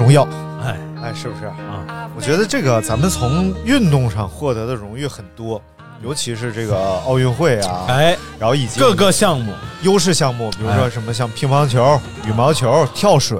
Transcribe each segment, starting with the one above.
荣耀，哎。哎，是不是？啊，我觉得这个咱们从运动上获得的荣誉很多，尤其是这个奥运会啊，哎，然后以及各个项目，优势项目，比如说哎。什么像乒乓球、羽毛球、跳水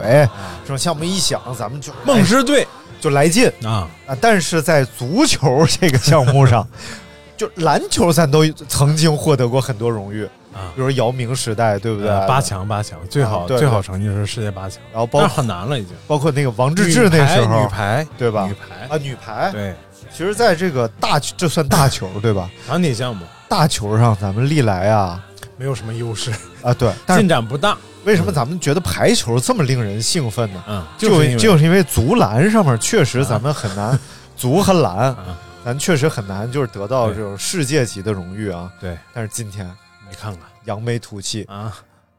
这种项目一响，咱们就梦之队。就来劲。啊，啊。但是在足球这个项目上，就篮球咱都曾经获得过很多荣誉啊。比如说姚明时代，对不对？呃八，强八强，最好最好成绩是世界八强，然后包但是很难了已经。包括那个王治郅那时候。女，排对吧？女排。啊，女排，对。其实在这个大这算大球对吧？团体项目。大球上咱们历来啊没有什么优势，啊对，但进展不大。为什么咱们觉得排球这么令人兴奋呢？嗯，就是就是因为足篮上面确实咱们很难，足和篮啊，咱确实很难就是得到这种世界级的荣誉啊。对。但是今天你看看。扬眉吐气。啊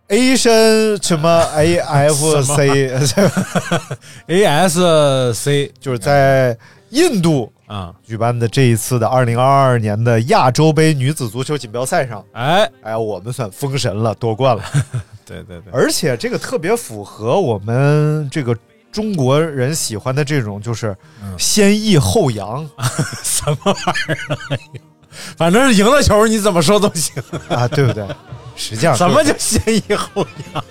，Asian 什么？A F C，A S C 就是在印度啊，举办的这一次的二零二二年的亚洲杯女子足球锦标赛上，哎，哎，我们算封神了，夺冠了。对对对，而且这个特别符合我们这个中国人喜欢的这种，就是嗯。先抑后扬。什么玩意儿啊？反正是赢了球，你怎么说都行。啊，对不对？实际上，什么叫先抑后扬？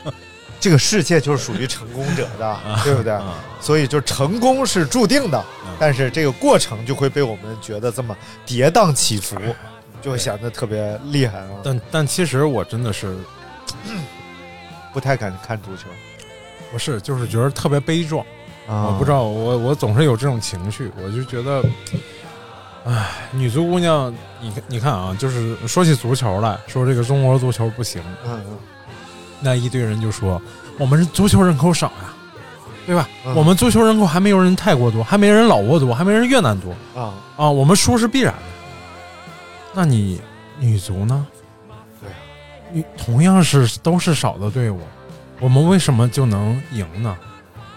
这个世界就是属于成功者的，对不对？啊所以就成功是注定的，嗯但是这个过程就会被我们觉得这么跌宕起伏，就会显得特别厉害啊！但但其实我真的是不太敢看足球不是，就是觉得特别悲壮。啊我不知道，我我总是有这种情绪，我就觉得，唉，女足姑娘，你看你看啊，就是说起足球来说，这个中国足球不行，嗯嗯那一堆人就说我们足球人口少呀，对吧？嗯我们足球人口还没有人泰国多，还没人老挝多，还没人越南多啊，啊，我们输是必然的。那你女足呢？对啊女同样是都是少的队伍，我们为什么就能赢呢？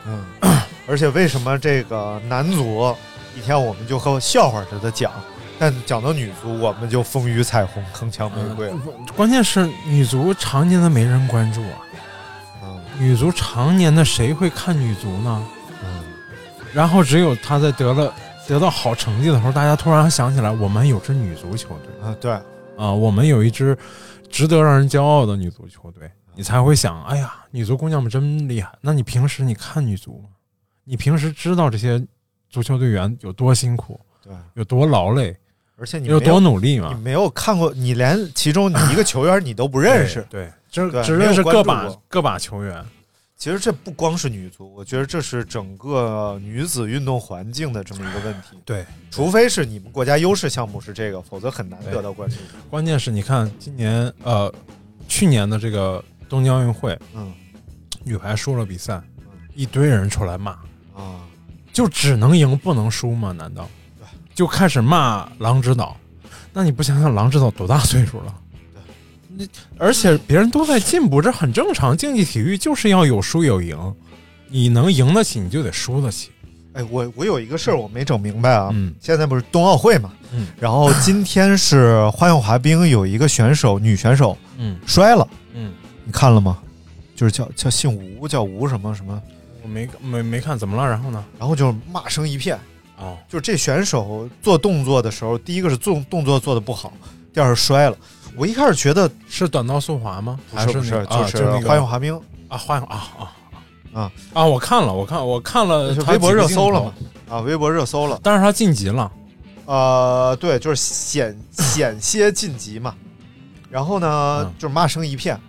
嗯，而且为什么这个男足一天我们就和笑话似的讲，但讲到女足我们就风雨彩虹、铿锵玫瑰了？关键是女足常年的没人关注啊，嗯女足常年的谁会看女足呢？嗯然后只有她在得了得到好成绩的时候，大家突然想起来，我们有支女足球队啊，对，啊，我们有一支值得让人骄傲的女足球队，你才会想，哎呀，女足姑娘们真厉害。那你平时你看女足吗？你平时知道这些足球队员有多辛苦，对，有多劳累，而且你有多努力嘛你？没有看过，你连其中你一个球员你都不认识。对，只认识个把过个把球员。其实这不光是女足，我觉得这是整个女子运动环境的这么一个问题。对，除非是你们国家优势项目是这个，否则很难得到关注。关键是你看今年呃，去年的这个东京奥运会，嗯女排输了比赛，一堆人出来骂，啊，就只能赢不能输吗？难道就开始骂狼指导？那你不想想狼指导多大岁数了？你而且别人都在进步，这很正常。竞技体育就是要有输有赢，你能赢得起，你就得输得起。哎，我我有一个事儿我没整明白啊。嗯现在不是冬奥会嘛？嗯然后今天是花样滑冰有一个选手，女选手嗯摔了，嗯，你看了吗？就是叫叫姓吴，叫吴什么什么，我没没没看怎么了？然后呢？然后就是骂声一片。哦，就是这选手做动作的时候，第一个是做动作做的不好，第二是摔了。我一开始觉得是短道速滑吗？还不是不是，就是花样滑冰啊，花样啊啊啊啊！我看了，我看我看了微博热搜了嘛，啊，微博热搜了。但是他晋级了，呃，对，就是险险些晋级嘛。然后呢，嗯就是骂声一片。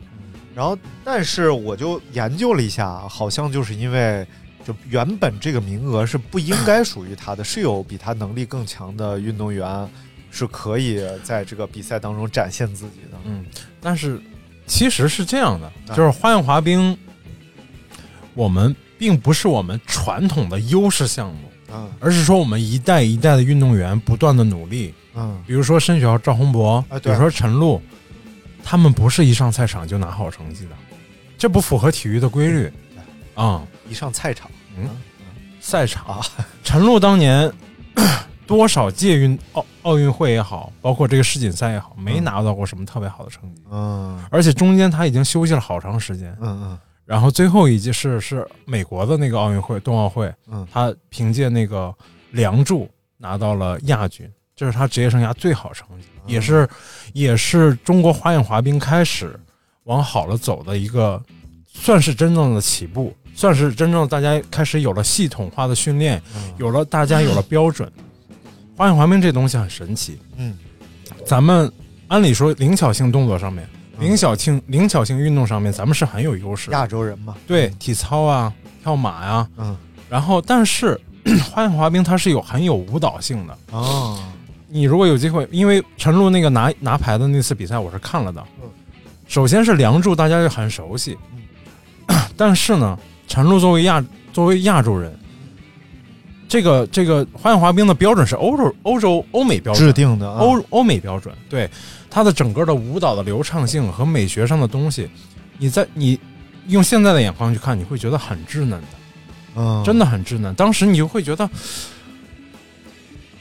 然后，但是我就研究了一下，好像就是因为就原本这个名额是不应该 属于他的，是有比他能力更强的运动员是可以在这个比赛当中展现自己的。嗯，但是其实是这样的，啊就是花样滑冰，我们并不是我们传统的优势项目，嗯而是说我们一代一代的运动员不断的努力。嗯比如说申雪、赵宏博，啊比如说陈露，他们不是一上赛场就拿好成绩的，这不符合体育的规律。啊、一上赛场。嗯。赛场。啊，陈露当年 多少届运奥奥运会也好，包括这个世锦赛也好，没拿到过什么特别好的成绩，嗯。而且中间他已经休息了好长时间。嗯嗯。然后最后一届是是美国的那个奥运会冬奥会，嗯。他凭借那个《梁祝》拿到了亚军，这是他职业生涯最好成绩，也是也是中国花样滑冰开始往好了走的一个，算是真正的起步，算是真正大家开始有了系统化的训练，有了大家有了标准。花样滑冰这东西很神奇，嗯咱们按理说灵巧性动作上面，灵巧性灵巧性运动上面，咱们是很有优势的。亚洲人嘛，对体操啊、跳马呀、嗯然后但是 花样滑冰它是有很有舞蹈性的。哦你如果有机会，因为陈露那个拿拿牌的那次比赛我是看了的。嗯。首先是梁祝，大家就很熟悉，但是呢，陈露作为亚作为亚洲人，这个这个花样滑冰的标准是欧洲欧洲欧美标准制定的啊。欧欧美标准，对它的整个的舞蹈的流畅性和美学上的东西，你在你用现在的眼光去看，你会觉得很稚嫩的，嗯。真的很稚嫩。当时你就会觉得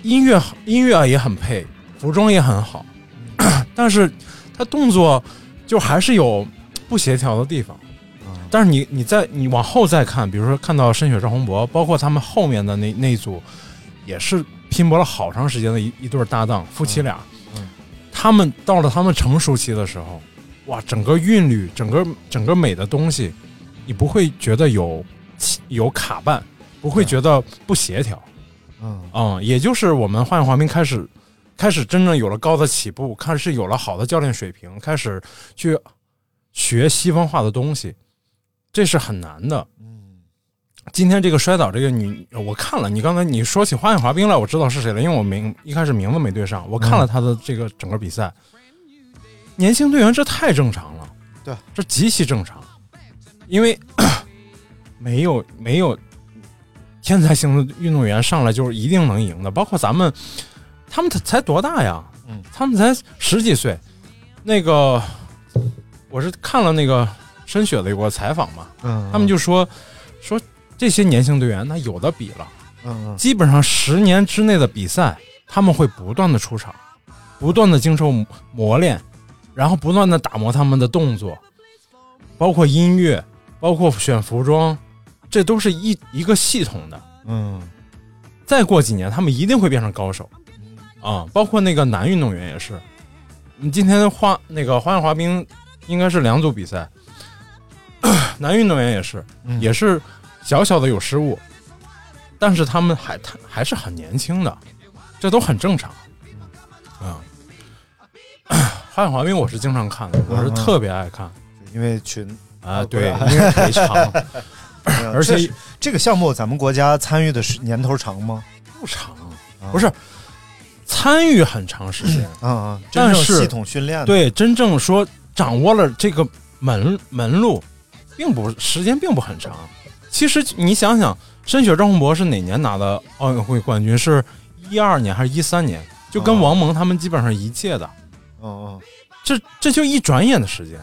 音乐音乐也很配，服装也很好，但是他动作就还是有不协调的地方。但是你你在你往后再看，比如说看到申雪、赵宏博，包括他们后面的那那一组，也是拼搏了好长时间的一一对搭档夫妻俩。嗯他们到了他们成熟期的时候，哇，整个韵律、整个整个美的东西，你不会觉得有有卡绊，不会觉得不协调。嗯嗯，也就是我们花样滑冰开始开始真正有了高的起步，开始有了好的教练水平，开始去学西方化的东西，这是很难的。今天这个摔倒这个女，我看了，你刚才你说起花样滑冰来，我知道是谁了，因为我名一开始名字没对上，我看了他的这个整个比赛。年轻队员这太正常了，对，这极其正常，因为 没有没有天才型的运动员上来就是一定能赢的，包括咱们，他们才多大呀？嗯，他们才十几岁。那个，我是看了那个申雪的一个采访嘛，嗯他们就说说这些年轻队员，那有的比了，嗯嗯基本上十年之内的比赛，他们会不断的出场，不断的经受磨练，然后不断的打磨他们的动作，包括音乐，包括选服装，这都是一一个系统的。嗯再过几年，他们一定会变成高手啊！包括那个男运动员也是。你今天花那个花样滑冰应该是两组比赛，男运动员也是，嗯也是小小的有失误，但是他们还他还是很年轻的，这都很正常啊。花样滑冰我是经常看的，我是特别爱看因为群啊，对，因为赔偿而且这个项目咱们国家参与的是年头长吗？不长，不是参与很长时间，嗯嗯，真但是正系统训练对，真正说掌握了这个门门路，并不时间并不很长。其实你想想，申雪、赵宏博是哪年拿的奥运会冠军？是一二年还是一三年？就跟哦王蒙他们基本上一届的，嗯嗯这这就一转眼的时间。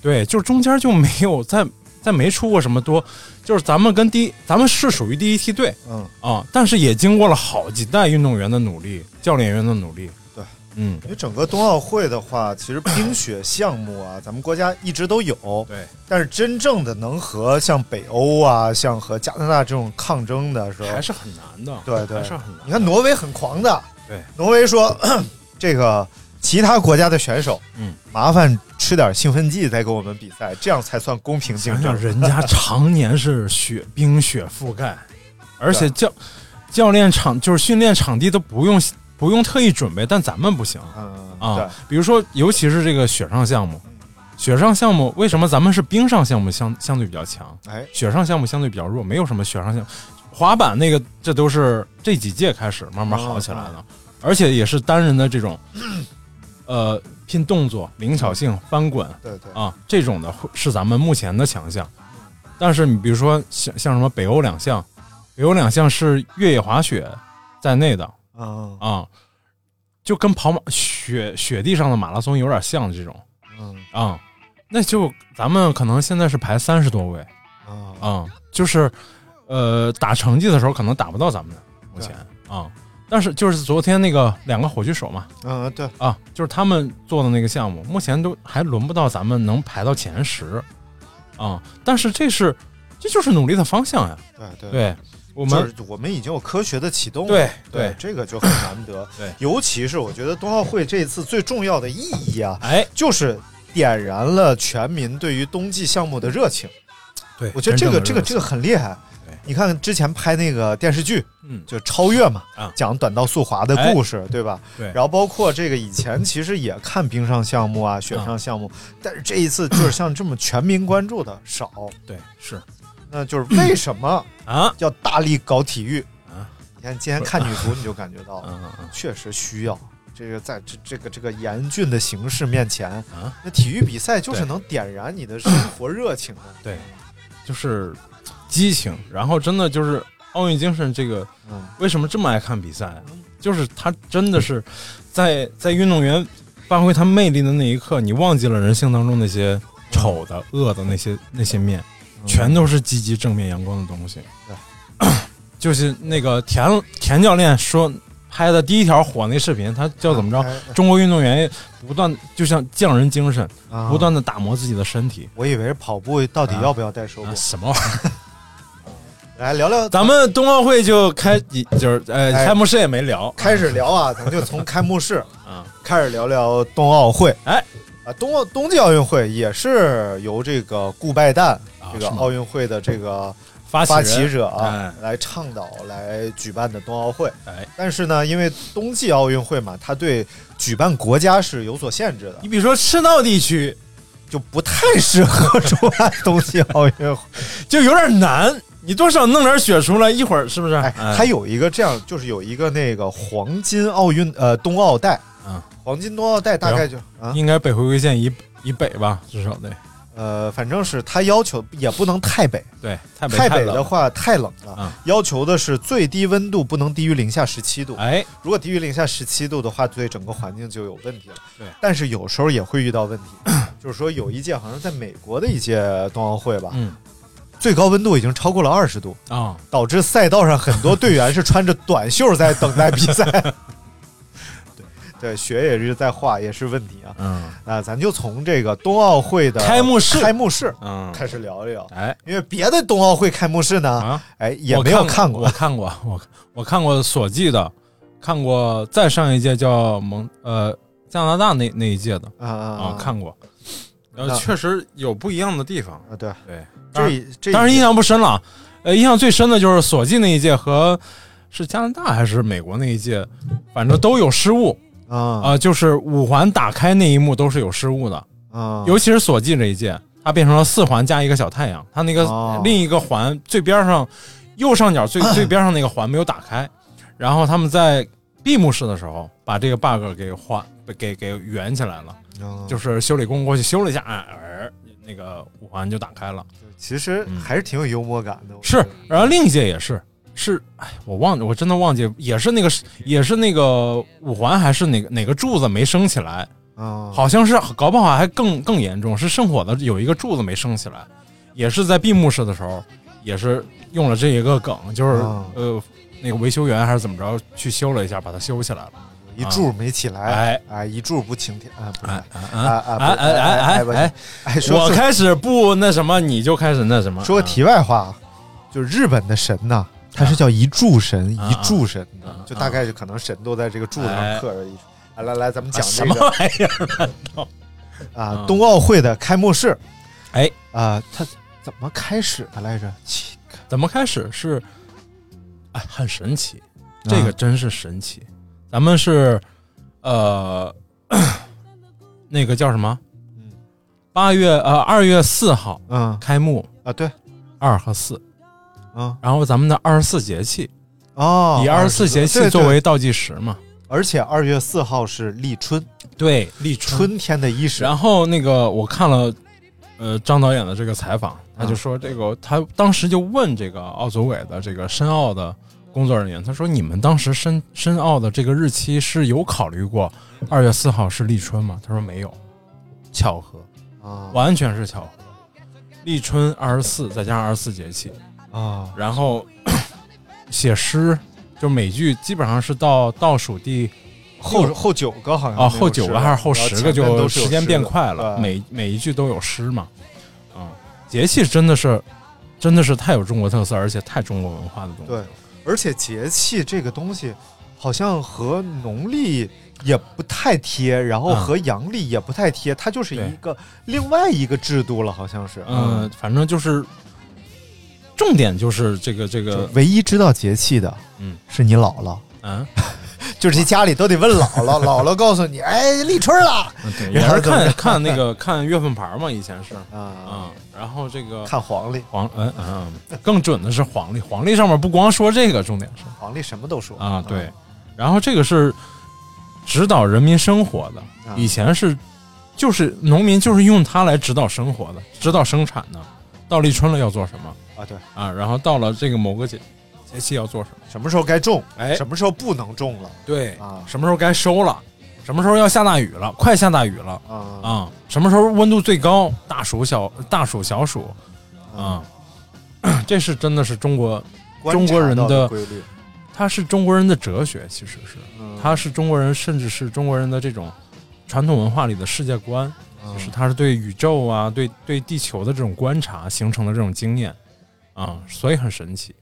对，就中间就没有再再没出过什么多，就是咱们跟第一，咱们是属于第一梯队嗯，啊，但是也经过了好几代运动员的努力，教练员的努力。对，嗯，因为整个冬奥会的话，其实冰雪项目啊，咱们国家一直都有。对，但是真正的能和像北欧啊，像和加拿大这种抗争的时候，还是很难的。对对，还是很难。你看挪威很狂的，对，挪威说 这个其他国家的选手，嗯，麻烦吃点兴奋剂再跟我们比赛，这样才算公平竞争。人家常年是雪冰雪覆盖，而且教教练场就是训练场地都不用不用特意准备，但咱们不行嗯啊。比如说，尤其是这个雪上项目，雪上项目为什么咱们是冰上项目相相对比较强？哎，雪上项目相对比较弱，没有什么雪上项。滑板那个，这都是这几届开始慢慢好起来的，而且也是单人的这种，呃，拼动作、灵巧性、翻滚。对对。啊，这种的是咱们目前的强项。但是你比如说像像什么北欧两项，北欧两项是越野滑雪在内的。嗯啊，就跟跑马雪雪地上的马拉松有点像这种。嗯。啊，那就咱们可能现在是排三十多位。啊啊、就是呃打成绩的时候可能打不到咱们的目前。啊、但是就是昨天那个两个火炬手嘛嗯对啊，就是他们做的那个项目，目前都还轮不到咱们能排到前十啊、但是这是这就是努力的方向呀，对对对我们我们已经有科学的启动了，对对对这个就很难得。对尤其是我觉得冬奥会这一次最重要的意义啊，哎就是点燃了全民对于冬季项目的热情。对，我觉得这个这个这个很很厉害对。你看之前拍那个电视剧，嗯。就超越嘛，啊。讲短道速滑的故事，对吧？对。然后包括这个以前其实也看冰上项目啊、雪上项目，但是这一次就是像这么全民关注的少，对是。那就是为什么啊？要大力搞体育？啊。你看今天看女足，你就感觉到确实需要。这个在这这个这个严峻的形势面前，啊。那体育比赛就是能点燃你的生活热情的。对，就是激情，然后真的就是奥运精神这个嗯，为什么这么爱看比赛？就是他真的是在在运动员发挥他魅力的那一刻，你忘记了人性当中那些丑的、恶的那些那些面，全都是积极、正面、阳光的东西。就是那个田田教练说拍的第一条火那视频，他叫怎么着？哎中国运动员不断就像匠人精神，啊不断的打磨自己的身体。我以为跑步到底要不要带手啊，表？什么玩意儿？来聊聊，咱们冬奥会就开，就是呃，哎开幕式也没聊，开始聊啊，咱们就从开幕式啊，开始聊聊冬奥会。哎，啊，冬奥冬季奥运会也是由这个顾拜旦这个啊是吗？奥运会的这个发发起人起者啊哎。来倡导来举办的冬奥会。哎，但是呢，因为冬季奥运会嘛，它对举办国家是有所限制的。你，比如说赤道地区。就不太适合主办冬季奥运会。就有点难，你多少弄点血出来，一会儿是不是？哎，还有一个这样，就是有一个那个黄金奥运呃冬奥带，啊，黄金冬奥带大概就啊？应该北回归线以以北吧，至少得。呃，反正是他要求也不能太北，对，太北的话太冷了，啊要求的是最低温度不能低于零下十七度。哎，如果低于零下十七度的话，对整个环境就有问题了。对。但是有时候也会遇到问题，就是说有一届好像在美国的一届冬奥会吧，嗯最高温度已经超过了二十度，啊，导致赛道上很多队员是穿着短袖在等待比赛。对对，雪也是在化，也是问题啊。嗯。那咱就从这个冬奥会的开幕式。开幕式嗯，开始聊一聊，哎。因为别的冬奥会开幕式呢，啊，哎，也我没有看过。我看过，我我看过索契的，看过再上一届叫蒙呃加拿大那那一届的。啊啊。啊，看过，呃，那确实有不一样的地方，啊，对，对，这当然印象不深了，呃，印象最深的就是索契那一届和是加拿大还是美国那一届，反正都有失误啊。啊、就是五环打开那一幕都是有失误的，啊，尤其是索契这一届，它变成了四环加一个小太阳，它那个哦。另一个环最边上右上角最 最边上那个环没有打开，然后他们在闭幕式的时候把这个 bug 给换给给圆起来了，嗯就是修理工过去修了一下，哎，儿那个五环就打开了。其实嗯还是挺有幽默感的。是，然后另一届也是，是，哎，我忘，我真的忘记，也是那个，也是那个五环还是哪个哪个柱子没升起来，啊，好像是，搞不好还更更严重，是圣火的有一个柱子没升起来，也是在闭幕式的时候，也是用了这一个梗，就是、啊呃那个维修员还是怎么着去修了一下，把它修起来了。一柱没起来，哎哎，一柱不晴天啊，不是哎哎啊啊哎哎哎哎哎，我开始不那什么，你就开始那什么。说个题外话，就是日本的神呐，他是叫一柱神，啊一柱神啊，就大概就可能神都在这个柱子上哎刻着一。来来来，咱们讲啊什么这个玩意儿？啊，冬奥会的开幕式，哎啊，它怎么开始的来着？起怎么开始是哎，很神奇，这个真是神奇。咱们是呃，那个叫什么？八月呃二月四号嗯。开幕，啊，对，二和四，啊然后咱们的二十四节气，哦，以二十四节气作为倒计时嘛。而且二月四号是立春，对，立春。春天的伊始。然后那个我看了，呃，张导演的这个采访，他就说这个，他当时就问这个奥组委的这个申奥的工作人员，他说你们当时申申奥的这个日期是有考虑过二月四号是立春吗？他说没有，巧合，啊。完全是巧合。立春二十四，再加上二十四节气，啊。然后 写诗，就每句基本上是到倒数第后后九个好像啊，后九个还是后十个，就是时间变快了，每每一句都有诗嘛。啊，节气真的是真的是太有中国特色，而且太中国文化的东西。对，而且节气这个东西好像和农历也不太贴，然后嗯和阳历也不太贴，它就是一个另外一个制度了，好像是。嗯，反正就是重点就是这个这个，唯一知道节气的，嗯，是你姥姥。嗯，就是家里都得问姥姥，姥姥告诉你，哎，立春了也是看看那个看月份牌嘛，以前是啊，啊，然后这个看黄历，黄嗯嗯，嗯更准的是黄历，黄历上面不光说这个，重点是黄历什么都说啊，对，然后这个是指导人民生活的，啊以前是就是农民就是用它来指导生活的，指导生产的。到立春了要做什么啊，对，啊？然后到了这个某个节节气要做什么？什么时候该种，哎什么时候不能种了对啊什么时候该收了？什么时候要下大雨了？快下大雨了啊啊！什么时候温度最高？大暑小大暑小暑啊！这是真的是中国中国人的规律，它是中国人的哲学，其实是嗯它是中国人，甚至是中国人的这种传统文化里的世界观，嗯就是它是对宇宙啊、对对地球的这种观察形成的这种经验啊，所以很神奇。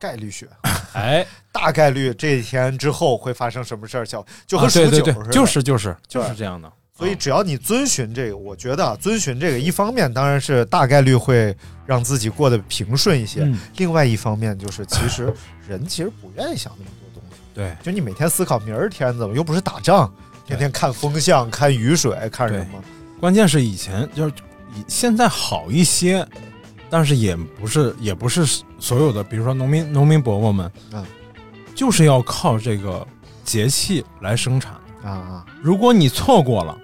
概率学，哎，大概率这一天之后会发生什么事儿，就就和数九似的，对，就是就是就是这样的。所以只要你遵循这个，我觉得啊，遵循这个，一方面当然是大概率会让自己过得平顺一些，嗯。另外一方面就是其实 人其实不愿意想那么多东西，对。就你每天思考明儿天怎么，又不是打仗，天天看风向、看雨水、看什么，关键是以前就是以现在好一些，但是也不是也不是所有的，比如说农民农民伯伯们，嗯，就是要靠这个节气来生产。啊啊，如果你错过了，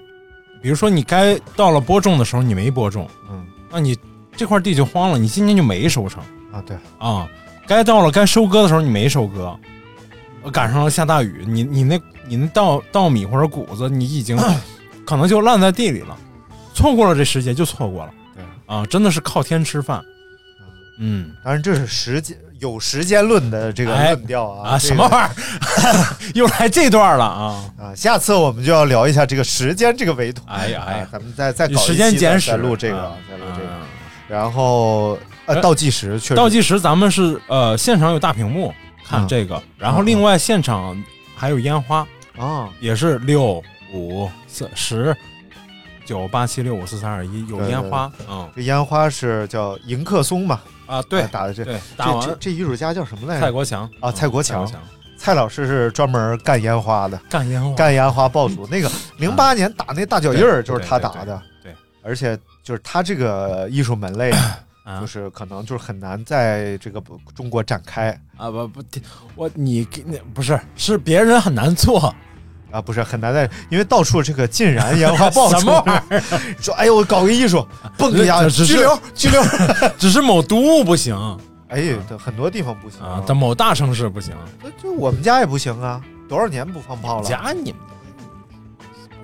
比如说你该到了播种的时候你没播种，嗯那你这块地就荒了，你今年就没收成啊，对，啊。该到了该收割的时候你没收割，呃赶上了下大雨，你你那你那稻稻米或者谷子你已经 可能就烂在地里了，错过了这时节就错过了。对啊，真的是靠天吃饭。嗯当然这是时间有时间论的这个哎论调啊，啊，这个什么玩意儿？又来这段了啊！啊，下次我们就要聊一下这个时间这个维度。哎呀哎咱们再再搞一时间简史再录这个，啊再录这个。嗯然后呃，呃倒计时确实倒计时咱们是呃现场有大屏幕看嗯这个，然后另外现场还有烟花，啊，也是六五四十九八七六五四三二一有烟花，嗯。这烟花是叫迎客松嘛？啊对哎打的这对，这打完这这艺术家叫什么来着？蔡国强。啊，蔡国强。蔡。老师是专门干烟花的，干烟花。干烟花爆竹。那个 零八年打那大脚印儿就是他打的，嗯对而且就是他这个艺术门类就是可能就是很难在这个中国展开。啊不不，我你给你不是是别人很难做，啊，不是很难在，因为到处这个禁燃烟花爆竹，什么玩意儿？说哎呦，我搞个艺术，蹦一下，只是拘留拘留。只是某都不行哎，很多地方不行啊，但某大城市不行。就我们家也不行啊，多少年不放炮了？家你们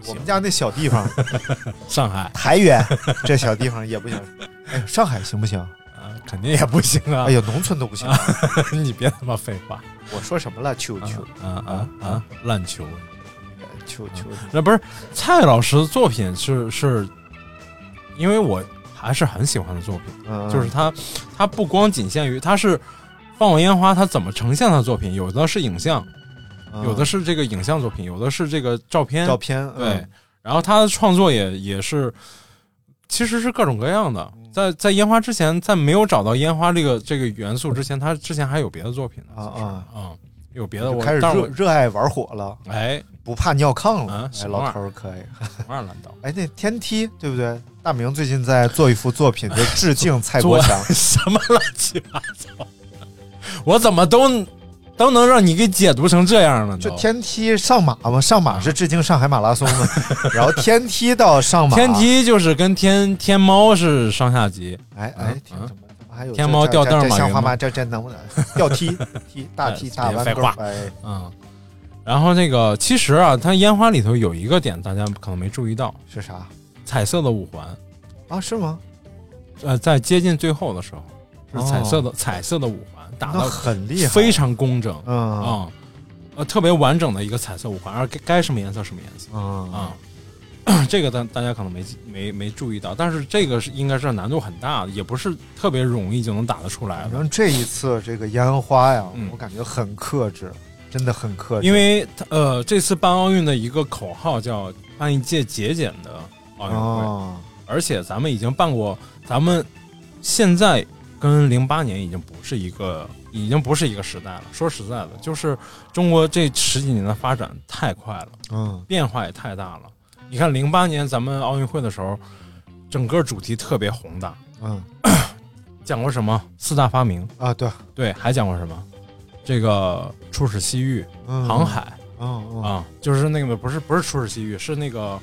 我们家那小地方，上海太原这小地方也不行。哎，上海行不行？啊，肯定也不行啊！哎呀，农村都不行。你别他妈废话我说什么了？球球啊啊啊！烂球，球球，那不是蔡老师的作品是是，因为我还是很喜欢的作品，嗯就是他他不光仅限于他是放完烟花，他怎么呈现他的作品，有的是影像，有的是这个影像作品，有的是这个照片照片，对嗯，然后他的创作也也是其实是各种各样的。嗯。在在烟花之前，在没有找到烟花这个这个元素之前，他之前还有别的作品呢。啊其实。啊啊，有别的我开始热热爱玩火了，哎，不怕尿炕了啊。哎，老头儿可以。什么玩意儿难道？哎，那天梯对不对？大明最近在做一幅作品，就致敬蔡国强。什么乱七八糟？我怎么都都能让你给解读成这样了呢？就天梯上马嘛，上马是致敬上海马拉松的，然后天梯到上马，天，梯就是跟天天猫是上下级，哎哎，天怎么怎么还有天猫吊凳儿吗这这像话吗？这这能不能吊梯梯大梯哎大弯钩？嗯。然后那个其实啊，它烟花里头有一个点大家可能没注意到，是啥？彩色的五环，啊？是吗？呃，在接近最后的时候是彩色的、哦彩色的五环打的很厉害，非常工整。嗯。啊、呃，特别完整的一个彩色五环，而该该什么颜色什么颜色。嗯。啊。这个大大家可能没没没注意到，但是这个是应该是难度很大的，也不是特别容易就能打得出来的。反正这一次这个烟花呀，嗯。我感觉很克制，真的很客气。因为呃，这次办奥运的一个口号叫“办一届节俭的奥运会”，哦，而且咱们已经办过，咱们现在跟零八年已经不是一个，已经不是一个时代了。说实在的，就是中国这十几年的发展太快了，嗯。变化也太大了。你看零八年咱们奥运会的时候，整个主题特别宏大，嗯。讲过什么？四大发明，啊，对，对，还讲过什么这个出使西域、嗯航海。嗯嗯啊，就是那个不是不是出使西域，是那个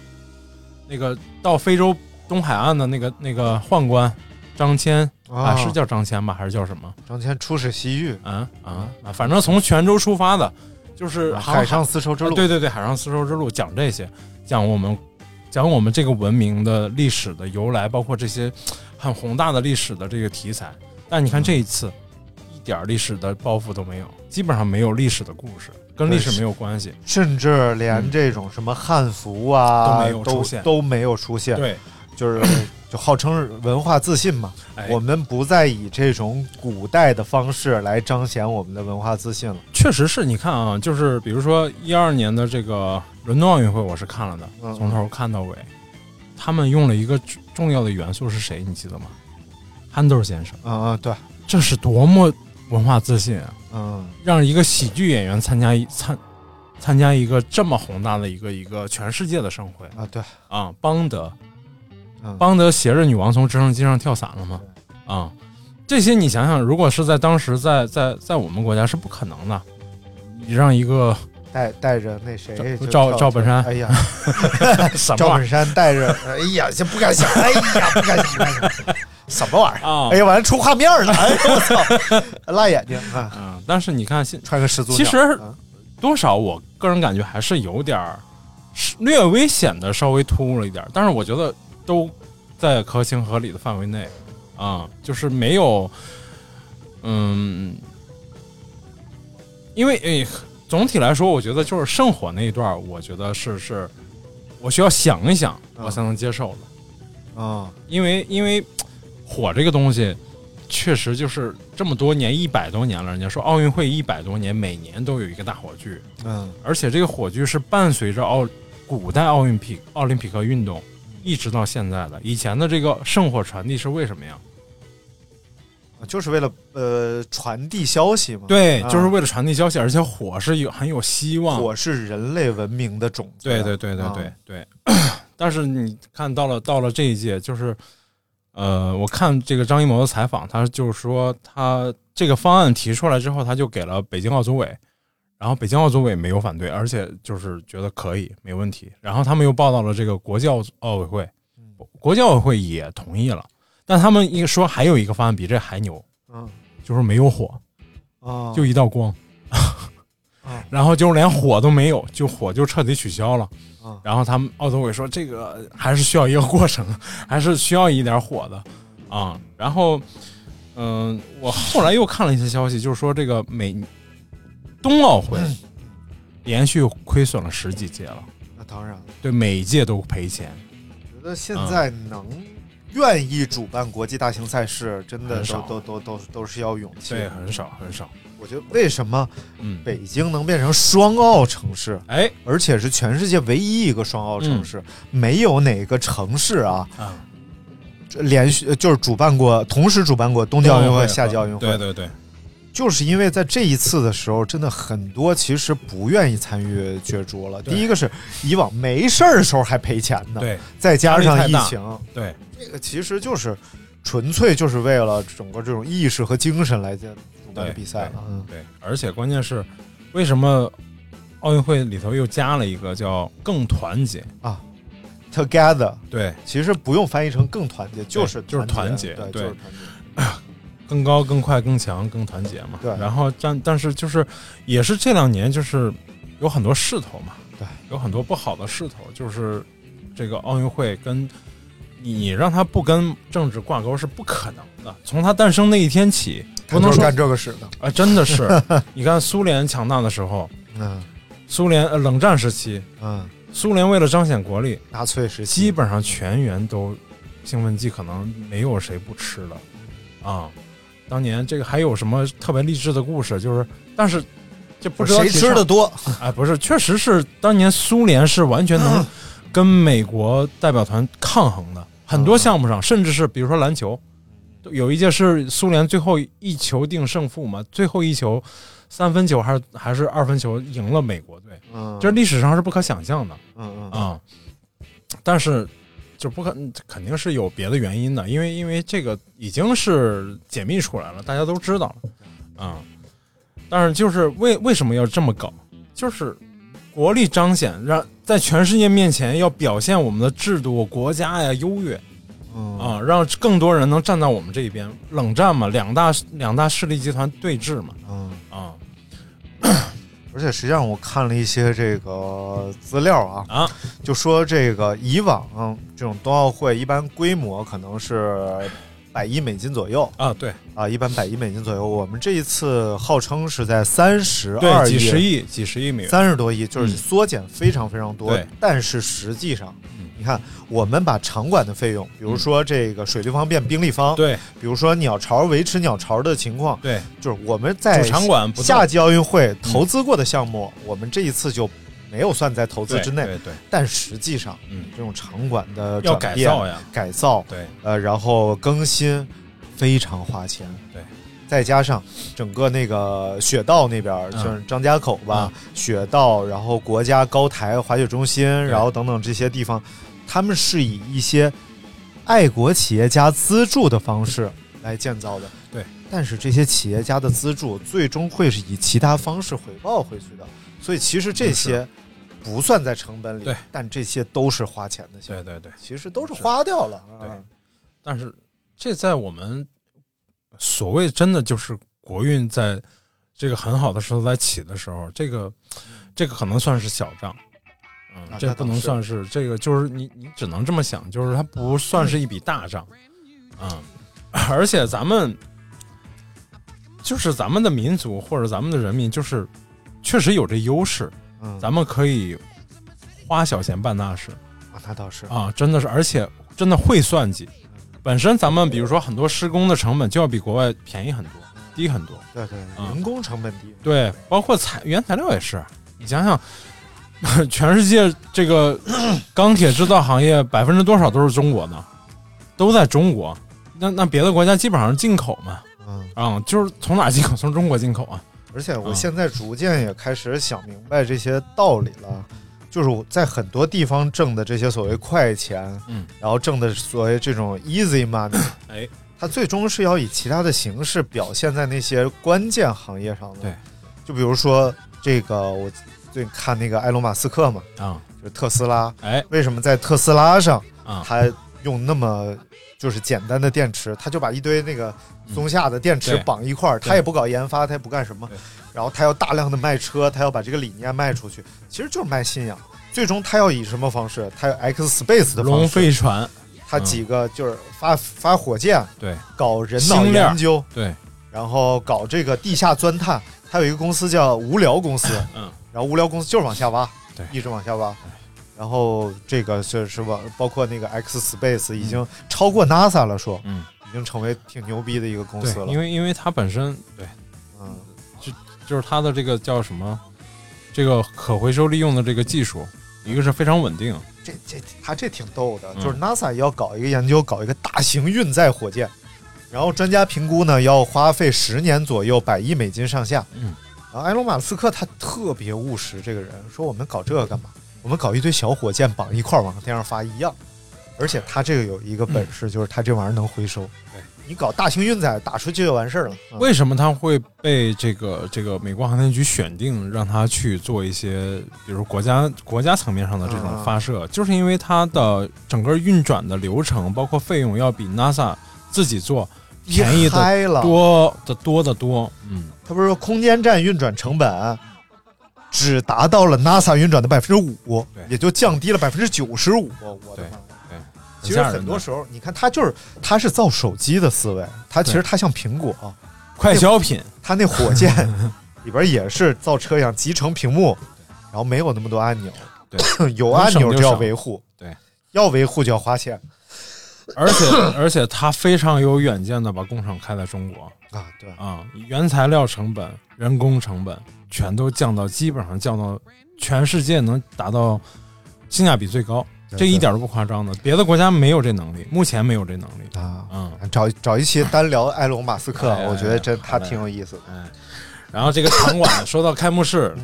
那个到非洲东海岸的那个那个宦官张骞啊，是叫张骞吧，还是叫什么？张骞出使西域，啊啊啊！反正从泉州出发的，就是海上丝绸之路，啊对对对，海上丝绸之路讲这些，讲我们讲我们这个文明的历史的由来，包括这些很宏大的历史的这个题材。但你看这一次，一点儿历史的包袱都没有，基本上没有历史的故事，跟历史没有关系。甚至连这种什么汉服啊都没有出现都没有出现。，对，就是就号称文化自信嘛，哎我们不再以这种古代的方式来彰显我们的文化自信了。确实是你看啊，就是比如说一二年的这个伦敦奥运会，我是看了的，嗯从头看到尾。他们用了一个重重要的元素是谁？你记得吗？憨豆先生，嗯啊，对，这是多么文化自信啊！嗯让一个喜剧演员参加一参参加一个这么宏大的一个一个全世界的盛会啊对，啊！邦德，嗯邦德携着女王从直升机上跳伞了吗？啊，这些你想想，如果是在当时在在在我们国家是不可能的。你让一个带带着那谁赵赵本山哎呀，赵本山带着，哎呀，这不敢想，哎呀，不敢想，不敢想什么玩意儿？啊。哎呀，完了出画面了，哎呀，我操，辣眼睛啊！嗯，但是你看现穿个十足，其实嗯多少，我个人感觉还是有点儿略微显得稍微突兀了一点，但是我觉得都在合情合理的范围内啊，就是没有，嗯，因为诶，总体来说，我觉得就是圣火那一段，我觉得是是，我需要想一想，嗯我才能接受的，啊，因为因为火这个东西。确实就是这么多年，一百多年了。人家说奥运会一百多年，每年都有一个大火炬，嗯而且这个火炬是伴随着奥古代奥运匹奥林匹克运动一直到现在的。以前的这个圣火传递是为什么呀？就是为了呃传递消息嘛。对，啊就是为了传递消息，而且火是有很有希望。火是人类文明的种子。对对对对啊对对。但是你看到了到了这一届，就是呃，我看这个张艺谋的采访，他就是说他这个方案提出来之后，他就给了北京奥组委，然后北京奥组委没有反对，而且就是觉得可以没问题。然后他们又报到了这个国际奥奥委会，国际奥委会也同意了，但他们一说还有一个方案比这还牛，嗯。就是没有火，啊，就一道光，然后就连火都没有，就火就彻底取消了。啊然后他们奥组委说，这个还是需要一个过程，还是需要一点火的啊。然后，嗯、我后来又看了一些消息，就是说这个每冬奥会 连续亏损了十几届了，那当然了，对每一届都赔钱。觉得现在能愿意主办国际大型赛事，真的很少都都都都都是要勇气。对，很少很少。我觉得为什么嗯，北京能变成双奥城市，哎。而且是全世界唯一一个双奥城市，没有哪个城市啊啊，连续就是主办过，同时主办过冬季奥运会、夏季奥运会。对对对，就是因为在这一次的时候，真的很多其实不愿意参与角逐了。对。第一个是以往没事儿的时候还赔钱呢，对，再加上疫情，对，这个其实就是纯粹就是为了整个这种意识和精神来建比赛了。嗯，对，而且关键是，为什么奥运会里头又加了一个叫“更团结啊 Together，” 对，其实不用翻译成更团结，就是就是团结对，对就是团结。更高、更快、更强、更团结嘛。对然后但但是就是也是这两年就是有很多势头嘛，对，有很多不好的势头，就是这个奥运会跟你让他不跟政治挂钩是不可能的。从他诞生那一天起，不能说干这个事的。啊，真的是，你看苏联强大的时候，嗯苏联呃冷战时期，嗯，苏联为了彰显国力，纳粹时期基本上全员都兴奋剂可能没有谁不吃的啊。当年这个还有什么特别励志的故事？就是，但是这不知道谁吃的多？哎，不是，确实是当年苏联是完全能 跟美国代表团抗衡的，很多项目上，甚至是比如说篮球，有一届是苏联最后一球定胜负嘛，最后一球三分球还是还是二分球赢了美国队，嗯，这历史上是不可想象的。嗯嗯啊、但是就不可肯定是有别的原因的，因为因为这个已经是解密出来了，大家都知道了。啊、但是就是为为什么要这么搞？就是国力彰显，让在全世界面前要表现我们的制度、国家呀优越嗯啊，让更多人能站在我们这一边。冷战嘛，两大两大势力集团对峙嘛嗯。啊 而且实际上我看了一些这个资料啊，啊就说这个以往、嗯这种冬奥会一般规模可能是百亿美金左右啊，对啊，一般百亿美金左右。我们这一次号称是在三十二亿几十亿几十亿美元，三十多亿，就是嗯缩减非常非常多。对但是实际上，嗯你看我们把场馆的费用，比如说这个水立方变冰立方，对比如说鸟巢维持鸟巢的情况，对，就是我们在主场馆夏季奥运会投资过的项目，我们这一次就没有算在投资之内。对对，但实际上，嗯，这种场馆的要改造呀，改造，对。呃，然后更新非常花钱。对，再加上整个那个雪道那边儿，嗯。就是张家口吧，雪道，然后国家高台滑雪中心，然后等等这些地方，他们是以一些爱国企业家资助的方式来建造的。对，但是这些企业家的资助最终会是以其他方式回报回去的，所以其实这些不算在成本里，对，但这些都是花钱的对对对。其实都是花掉了。对啊。但是这在我们所谓真的就是国运在这个很好的时候在起的时候，这个这个可能算是小账，嗯，啊这不能算是这个，就是你你只能这么想，就是它不算是一笔大账，嗯、而且咱们就是咱们的民族或者咱们的人民，就是确实有这优势，嗯，咱们可以花小钱办大事。啊，那倒是，啊，真的是，而且真的会算计。本身咱们比如说很多施工的成本就要比国外便宜很多，低很多。对对，嗯人工成本低，对，包括材原材料也是。你想想，全世界这个 钢铁制造行业百分之多少都是中国的，都在中国。那那别的国家基本上是进口嘛，嗯，啊、就是从哪进口？从中国进口啊。而且我嗯现在逐渐也开始想明白这些道理了。就是我在很多地方挣的这些所谓快钱，嗯，然后挣的所谓这种 easy money，哎，它最终是要以其他的形式表现在那些关键行业上的。对，就比如说这个，我最近看那个埃隆马斯克嘛，啊，就是特斯拉，哎。为什么在特斯拉上啊，他用那么就是简单的电池，他就把一堆那个松下的电池绑一块儿，对。他也不搞研发，他也不干什么，然后他要大量的卖车，他要把这个理念卖出去，其实就是卖信仰。最终他要以什么方式？他有 X Space 的方龙，飞船，他几个就是发发火箭，对。搞人脑研究，对，然后搞这个地下钻探。他有一个公司叫无聊公司，嗯，然后无聊公司就是往下挖，对。一直往下挖。然后这个是是吧？包括那个 X Space 已经超过 NASA 了，说，嗯，已经成为挺牛逼的一个公司了。对，因为因为它本身对，嗯，就就是它的这个叫什么，这个可回收利用的这个技术，一个是非常稳定，这这他这挺逗的，嗯就是 NASA 要搞一个研究，搞一个大型运载火箭，然后专家评估呢要花费十年左右，百亿美金上下。嗯，然后埃隆马斯克他特别务实，这个人说我们搞这个干嘛？我们搞一堆小火箭绑一块儿往天上发一样，而且它这个有一个本事，就是它这玩意儿能回收。对你搞大型运载，打出去就完事儿了。嗯为什么它会被这个这个美国航天局选定，让它去做一些，比如国家国家层面上的这种发射，就是因为它的整个运转的流程，包括费用，要比 NASA 自己做便宜的多的多得多。嗯，他不是说空间站运转成本只达到了 NASA 运转的百分之五对，也就降低了百分之九十五。我的对妈！对，其实很多时候，你看他就是他是造手机的思维，他其实他像苹果，快消品，他那火箭 里边也是造车一样集成屏幕，然后没有那么多按钮，对，有按钮就要维护，对，要维护就要花钱而且而且他非常有远见的把工厂开在中国啊，对。啊，原材料成本、人工成本全都降到基本上降到全世界能达到性价比最高，这一点都不夸张的。别的国家没有这能力，目前没有这能力。啊，嗯，找找一期单聊埃隆马斯克，我觉得这他挺有意思的。哎，然后这个场馆说到开幕式，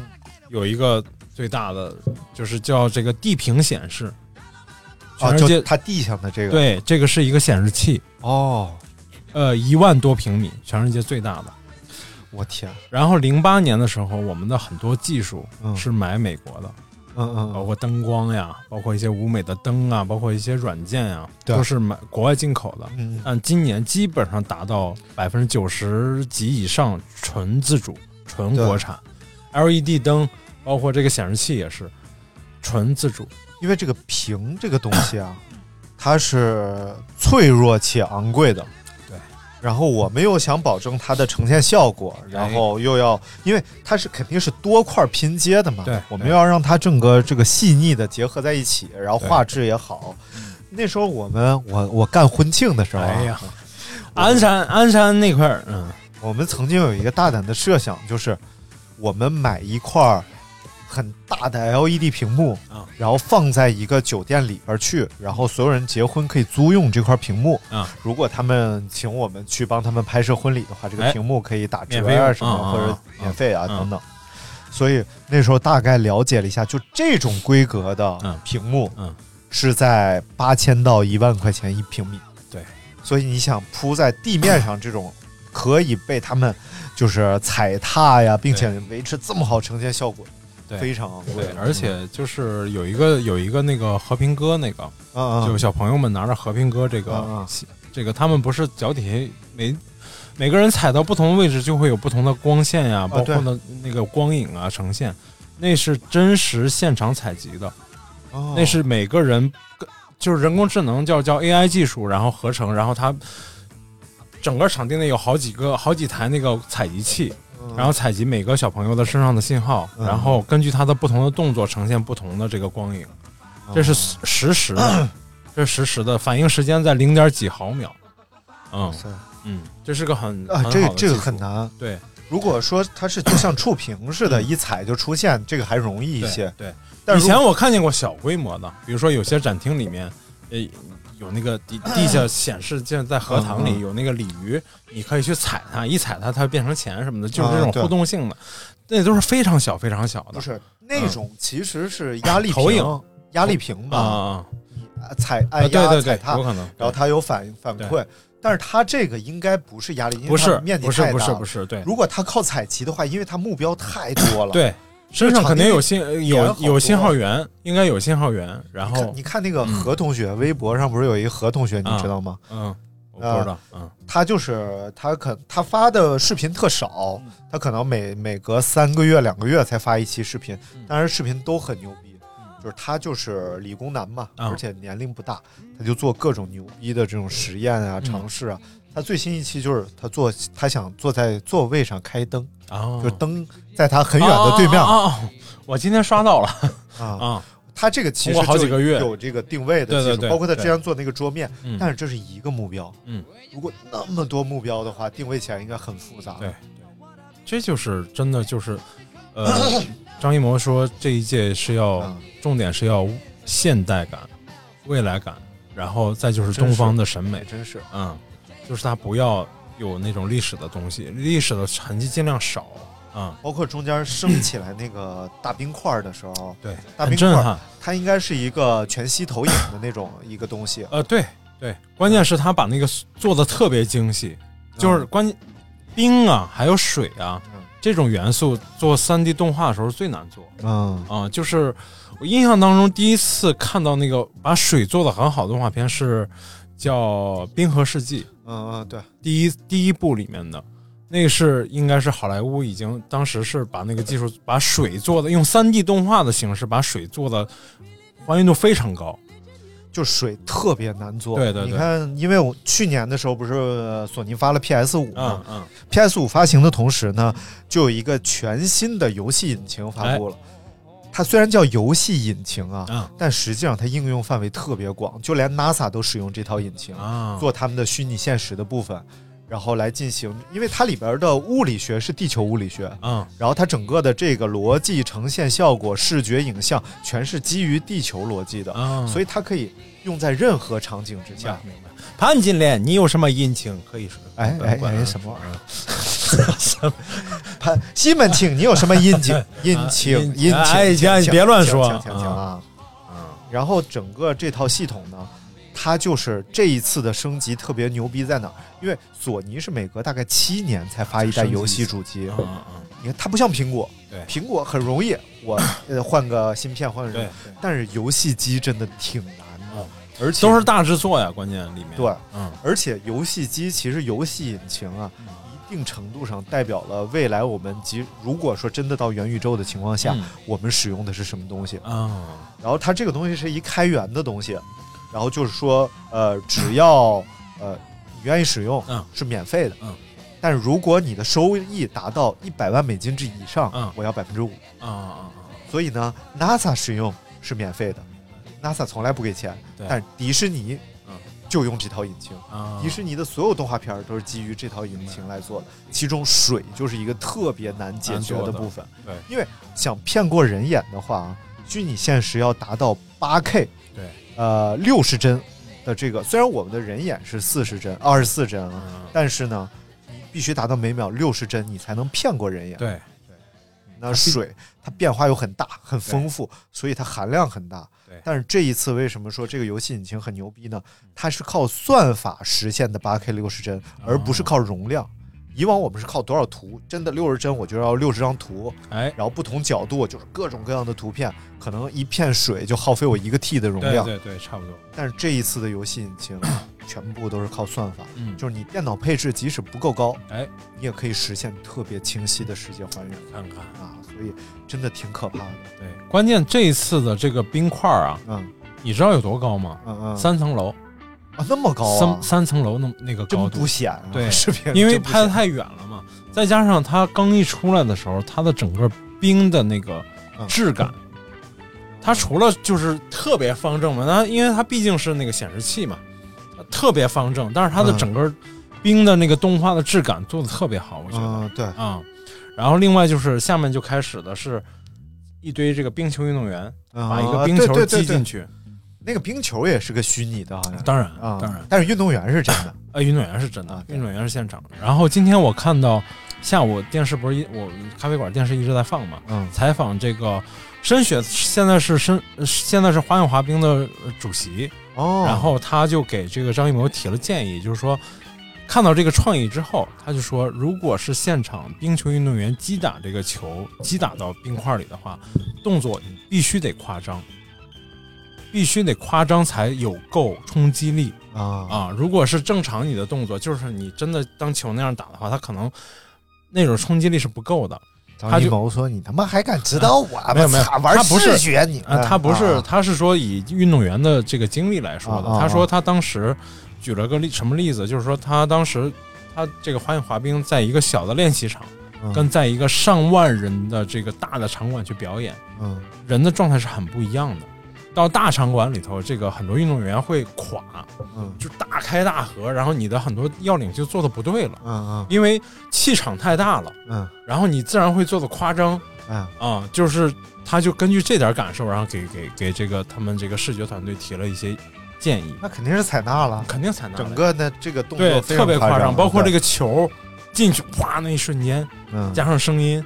有一个最大的就是叫这个地屏显示，啊，全世界就他地上的这个，对这个是一个显示器，哦，呃，一万多平米，全世界最大的。我天，然后零八年的时候，我们的很多技术嗯是买美国的，嗯嗯嗯，包括灯光呀，包括一些舞美的灯啊，包括一些软件呀，对都是买国外进口的。嗯但今年基本上达到百分之九十几以上纯自主、纯国产。LED 灯，包括这个显示器也是纯自主。因为这个屏这个东西啊，它是脆弱且昂贵的。对。然后我们又想保证它的呈现效果，然后又要，因为它是肯定是多块拼接的嘛，对我们要让它整个这个细腻的结合在一起，然后画质也好。那时候我们我我干婚庆的时候啊，哎呀，鞍山鞍山那块儿，嗯，我们曾经有一个大胆的设想，就是我们买一块儿很大的 LED 屏幕，嗯。然后放在一个酒店里边去，然后所有人结婚可以租用这块屏幕。嗯，如果他们请我们去帮他们拍摄婚礼的话，这个哎。屏幕可以打折啊什么，或者啊免费啊嗯。等等。所以那时候大概了解了一下，就这种规格的嗯。屏幕，嗯。是在八千到一万块钱一平米。对，所以你想铺在地面上这种可以被他们就是踩踏呀，并且维持这么好呈现效果，对非常贵对，。而且就是有一个有一个那个和平鸽那个，就小朋友们拿着和平鸽这个、这个他们不是脚底下每每个人踩到不同的位置就会有不同的光线呀，包括对。的那个光影啊呈现，那是真实现场采集的，哦。那是每个人就是人工智能叫叫 AI 技术，然后合成，然后它整个场地内有好几个好几台那个采集器，然后采集每个小朋友的身上的信号，嗯然后根据他的不同的动作呈现不同的这个光影，这是实实时的，这是实时的，反应时间在零点几毫秒。嗯嗯，这是个很啊，这个这个很难。对如果说它是就像触屏似的，一踩就出现，这个还容易一些。对，但是以前我看见过小规模的，比如说有些展厅里面，呃，有那个地地下显示，就在荷塘嗯里有那个鲤鱼，你可以去踩它，一踩它它会变成钱什么的，就是这种互动性的，那都是非常小非常小的。不是那种，其实是压力投影。屏，压力屏啊啊嘛，啊！踩啊按压对对对，踩踏有，可能，然后它有反反馈。但是它这个应该不是压力，因为不是它面积不是不太大了是不是，对。如果它靠采集的话，因为它目标太多了。，对，身上肯定有信有有信号源，应该有信号源，然后你看那个何同学，微博上不是有一个何同学，你啊知道吗？嗯，我不知道，嗯他就是他可他发的视频特少，他可能每每隔三个月两个月才发一期视频，嗯但是视频都很牛逼，就是他就是理工男嘛，啊而且年龄不大，他就做各种牛逼的这种实验啊、嗯尝试啊。他最新一期就是他坐，他想坐在座位上开灯，啊，就是灯在他很远的对面我今天刷到了啊。啊，他这个其实好几个月有这个定位的技术，对对对包括他之前做那个桌面，嗯但是这是一个目标。嗯，如果那么多目标的话，定位起来应该很复杂。对这就是真的就是，呃，张艺谋说这一届是要嗯重点是要现代感、未来感，然后再就是东方的审美，真是嗯，就是它不要有那种历史的东西，历史的痕迹尽量少，啊、包括中间升起来那个大冰块儿的时候，对，大冰块。它应该是一个全息投影的那种一个东西。呃，对对，关键是它把那个做的特别精细，就是关冰啊，还有水啊嗯这种元素做三 D 动画的时候最难做嗯啊、就是我印象当中第一次看到那个把水做的很好的动画片是叫《冰河世纪》嗯嗯，对，第一第一部里面的。那个是应该是好莱坞已经当时是把那个技术把水做的用三 D 动画的形式把水做的还原度非常高，就水特别难做。对对对你看，因为我去年的时候不是呃索尼发了 PS 五嗯嘛嗯，，PS 五发行的同时呢，就有一个全新的游戏引擎发布了。它虽然叫游戏引擎啊，嗯但实际上它应用范围特别广，就连 NASA 都使用这套引擎。啊，做他们的虚拟现实的部分，然后来进行，因为它里边的物理学是地球物理学，嗯然后它整个的这个逻辑呈现效果、视觉影像全是基于地球逻辑的，啊，所以它可以用在任何场景之下。明白。潘金莲，你有什么引擎可以说？哎哎管哎，什么玩意儿？潘 西门庆，你有什么引擎？引擎？引引擎？哎请你别乱说啊！嗯然后整个这套系统呢，它就是这一次的升级特别牛逼在哪儿？因为索尼是每隔大概七年才发一代游戏主机，嗯嗯你看它不像苹果，对苹果很容易，我呃换个芯片换个对什么，但是游戏机真的挺难而且都是大制作呀，关键里面。对，嗯。而且游戏机其实游戏引擎啊，一定程度上代表了未来我们即如果说真的到元宇宙的情况下，嗯。我们使用的是什么东西。啊然后它这个东西是一开源的东西，然后就是说，呃，只要呃你愿意使用，嗯。是免费的，嗯。但如果你的收益达到一百万美金之以上，嗯。我要百分之五。啊啊所以呢，NASA 使用是免费的，NASA 从来不给钱，但是迪士尼嗯就用这套引擎。啊！迪士尼的所有动画片都是基于这套引擎来做的，其中水就是一个特别难解决的部分。对因为想骗过人眼的话啊，虚拟现实要达到八 K，对，呃，六十帧的这个，虽然我们的人眼是四十帧、二十四帧啊，嗯但是呢，你必须达到每秒六十帧，你才能骗过人眼。对那水它变化又很大、很丰富，所以它含量很大。对但是这一次为什么说这个游戏引擎很牛逼呢？它是靠算法实现的八 K 六十帧，而不是靠容量。以往我们是靠多少图，真的六十帧我就要六十张图，哎然后不同角度就是各种各样的图片，可能一片水就耗费我一个 T 的容量。对对对，差不多。但是这一次的游戏引擎全部都是靠算法，嗯，就是你电脑配置即使不够高，哎，你也可以实现特别清晰的世界还原看看，啊，所以真的挺可怕的。对，关键这一次的这个冰块啊，嗯你知道有多高吗？嗯嗯，三层楼，啊那么高三啊，三层楼那那个高度。真不，显啊，对视频因为拍的太远了嘛，再加上它刚一出来的时候，它的整个冰的那个嗯。质感，它除了就是特别方正嘛，那因为它毕竟是那个显示器嘛，它特别方正，但是它的嗯。整个冰的那个动画的质感做的特别好，我觉得。嗯对，啊、然后另外就是下面就开始的是一堆这个冰球运动员把把一个冰球击进，去，那个冰球也是个虚拟的，好像。当然啊，当然，但是运动员是真的，呃，运动员是真的啊，运动员是现场。然后今天我看到下午电视不是一我咖啡馆电视一直在放嘛，嗯。采访这个申雪，现在是申呃现在是花样滑冰的呃主席，哦，然后他就给这个张艺谋提了建议，就是说。看到这个创意之后，他就说，如果是现场冰球运动员击打这个球，击打到冰块里的话，动作必须得夸张，必须得夸张才有够冲击力。啊啊，如果是正常你的动作，就是你真的当球那样打的话，他可能那种冲击力是不够的。张艺谋说：“你他妈还敢指导我？没有没有玩他不是视觉你啊，他不是，啊他是说以运动员的这个经历来说的。他说他当时举了个例什么例子，就是说他当时他这个花样滑冰在一个小的练习场，嗯跟在一个上万人的这个大的场馆去表演，嗯人的状态是很不一样的。到大场馆里头，这个很多运动员会垮，嗯。就大开大合，然后你的很多要领就做的不对了。嗯嗯。因为气场太大了，嗯。然后你自然会做的夸张，嗯。啊、就是他就根据这点感受，然后给给给这个他们这个视觉团队提了一些建议，那肯定是采纳了，肯定采纳了整个的这个动作对特别夸张，包括这个个球进去哗那一瞬间，嗯。加上声音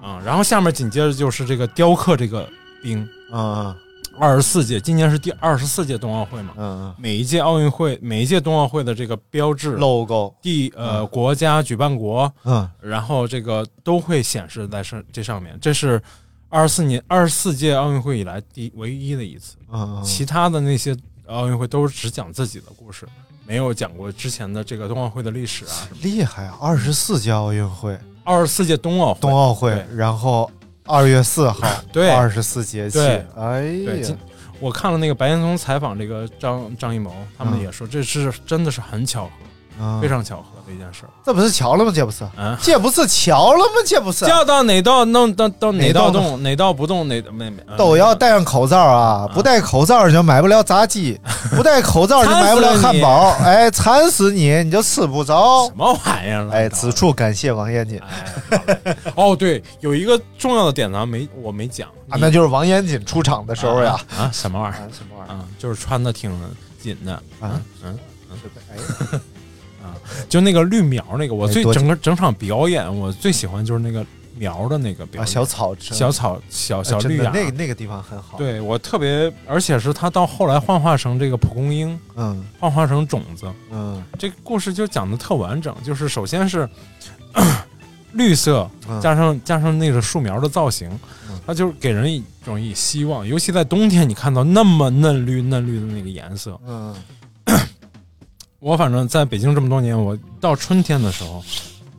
啊、然后下面紧接着就是这个雕刻这个冰，嗯二十四届，今年是第二十四届冬奥会嘛，嗯每一届奥运会每一届冬奥会的这个标志嗯 logo 第呃国家举办国，嗯。然后这个都会显示在上这上面，这是二十四年二十四届奥运会以来第唯一的一次，嗯其他的那些奥运会都是只讲自己的故事，没有讲过之前的这个冬奥会的历史啊。厉害啊！二十四届奥运会，二十四届冬奥，冬奥会，然后二月四号，对。二十四节气。对，哎，呀。今，我看了那个白岩松采访这个张张艺谋，他们嗯。也说这是真的是很巧合，嗯非常巧合的一件事儿。这不是巧了吗？这不是，啊，这不是巧了吗？这不是，叫到哪道弄到到哪道哪道动，哪道不动，哪没没都要戴上口罩啊！不戴口罩就买不了炸鸡，不戴口罩就买不了汉堡，哎，馋死你，你就吃不着什。么玩意儿了？哎，此处感谢王彦锦哎，好嘞哦，对，有一个重要的点咱没我没讲啊，那就是王彦锦出场的时候呀。啊啊什么玩意儿啊，什么玩意儿啊？就是穿的挺紧的啊？嗯，哎，就那个绿苗那个，我最整个整场表演我最喜欢就是那个苗的那个表啊，演，小草，小草小小绿芽，那个那个地方很好。，对我特别，而且是他到后来幻化成这个蒲公英，嗯幻化成种子，嗯这个故事就讲的特完整。就是首先是 绿色嗯加上加上那个树苗的造型嗯，它就是给人一种以希望，尤其在冬天，你看到那么嫩绿嫩绿的那个颜色。嗯我反正在北京这么多年，我到春天的时候，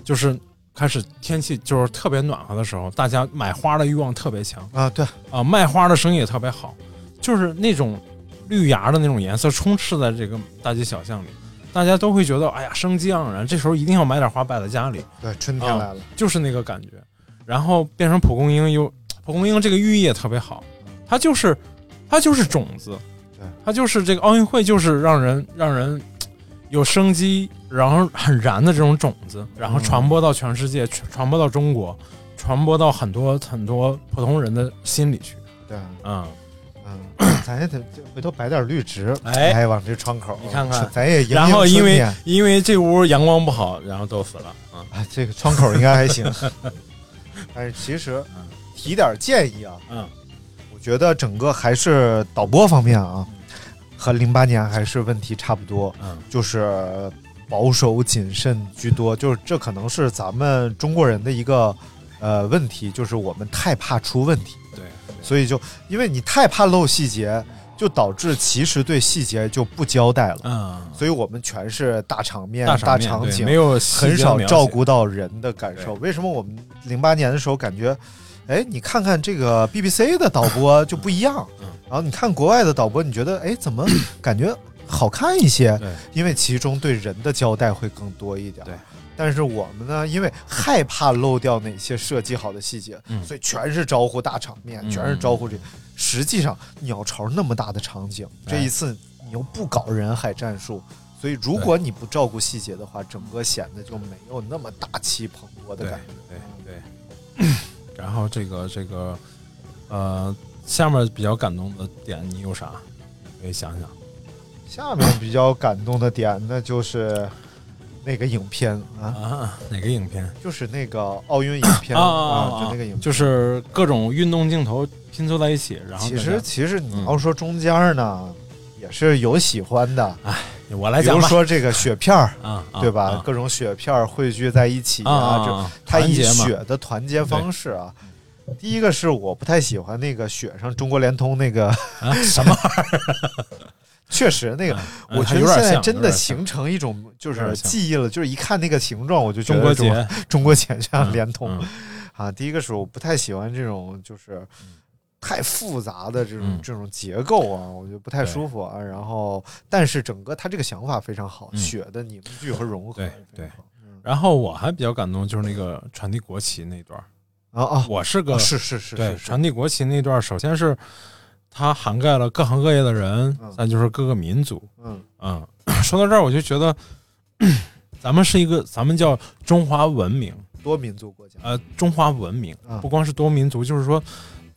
就是开始天气就是特别暖和的时候，大家买花的欲望特别强。啊，对，啊，卖花的生意也特别好，就是那种绿芽的那种颜色充斥在这个大街小巷里，大家都会觉得哎呀生机盎然，这时候一定要买点花摆在家里，对，春天来了。就是那个感觉。然后变成蒲公英又，蒲公英这个寓意也特别好，它就是它就是种子对，它就是这个奥运会就是让人让人有生机，然后很燃的这种种子，然后嗯传播到全世界，传传播到中国，传播到很多很多普通人的心里去。对，嗯，嗯，咱也得回头摆点绿植，哎哎，往这窗口，你看看咱也迎迎然后因为因为这屋阳光不好，然后都死了啊。啊，这个窗口应该还行。但是其实嗯提点建议啊，嗯，我觉得整个还是导播方面啊，和零八年还是问题差不多，嗯，就是保守谨慎居多，就是这可能是咱们中国人的一个呃问题，就是我们太怕出问题，对，所以就因为你太怕漏细节，就导致其实对细节就不交代了，嗯，所以我们全是大场面、大大场景，没有很少照顾到人的感受。为什么我们零八年的时候感觉，哎，你看看这个 BBC 的导播就不一样，嗯然后你看国外的导播，你觉得哎怎么感觉好看一些？因为其中对人的交代会更多一点。对。但是我们呢，因为害怕漏掉哪些设计好的细节，嗯所以全是招呼大场面，嗯全是招呼这。实际上，鸟巢那么大的场景，哎这一次你又不搞人海战术，所以如果你不照顾细节的话，整个显得就没有那么大气磅礴的对感觉。对对。然后这个这个呃，下面比较感动的点你有啥？可以想想。下面比较感动的点，那就是那个影片啊，啊，哪个影片？就是那个奥运影片啊就那个影片，就是各种运动镜头拼凑在一起，然后其实其实你嗯要说中间呢，也是有喜欢的，比如我来讲吧，说这个雪片儿，啊，啊对吧？啊各种雪片儿汇聚在一起啊啊这啊它以雪的团结方式啊。第一个是我不太喜欢那个雪上中国联通那个，啊什么玩意儿 确实那个，儿？我觉得现在真的形成一种就是记忆了，就是一看那个形状，我就觉中国得这种结中国结这样嗯联通嗯啊。第一个是我不太喜欢这种就是太复杂的这种嗯。这种结构啊，我觉得不太舒服啊。然后，但是整个他这个想法非常好，嗯。雪的凝聚和融合对然后我还比较感动，就是那个传递国旗那段儿。啊啊，我是个啊是是是对传递国旗那段儿，首先是它涵盖了各行各业的人嗯，再就是各个民族。嗯。嗯，说到这儿，我就觉得 咱们是一个，咱们叫中华文明，多民族国家。呃，中华文明啊不光是多民族，就是说，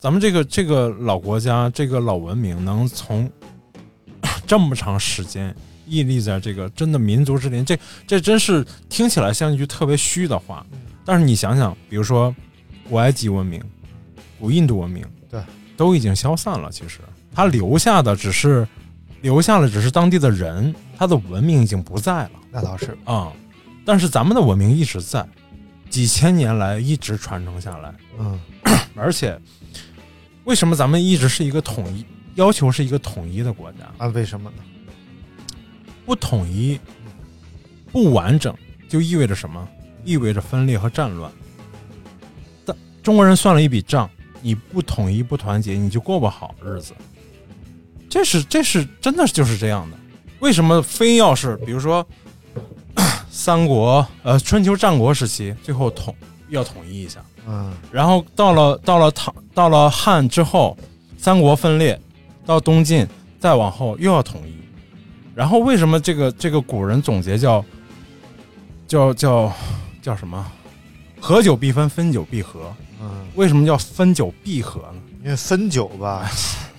咱们这个这个老国家，这个老文明能从 这么长时间屹立在这个真的民族之林，这这真是听起来像一句特别虚的话。但是你想想，比如说古埃及文明、古印度文明，对，都已经消散了。其实它留下的只是留下了，只是当地的人，它的文明已经不在了。那倒是，啊、但是咱们的文明一直在，几千年来一直传承下来，嗯而且为什么咱们一直是一个统一，要求是一个统一的国家？啊，为什么呢？不统一、不完整，就意味着什么？意味着分裂和战乱。但中国人算了一笔账，你不统一、不团结，你就过不好日子。这是这是真的就是这样的。为什么非要是比如说 三国呃春秋战国时期最后统要统一一下，嗯然后到了到了唐到了汉之后，三国分裂，到东晋再往后又要统一，然后为什么这个这个古人总结叫叫叫叫什么？合久必分，分久必合。嗯，为什么叫分久必合呢？因为分久吧，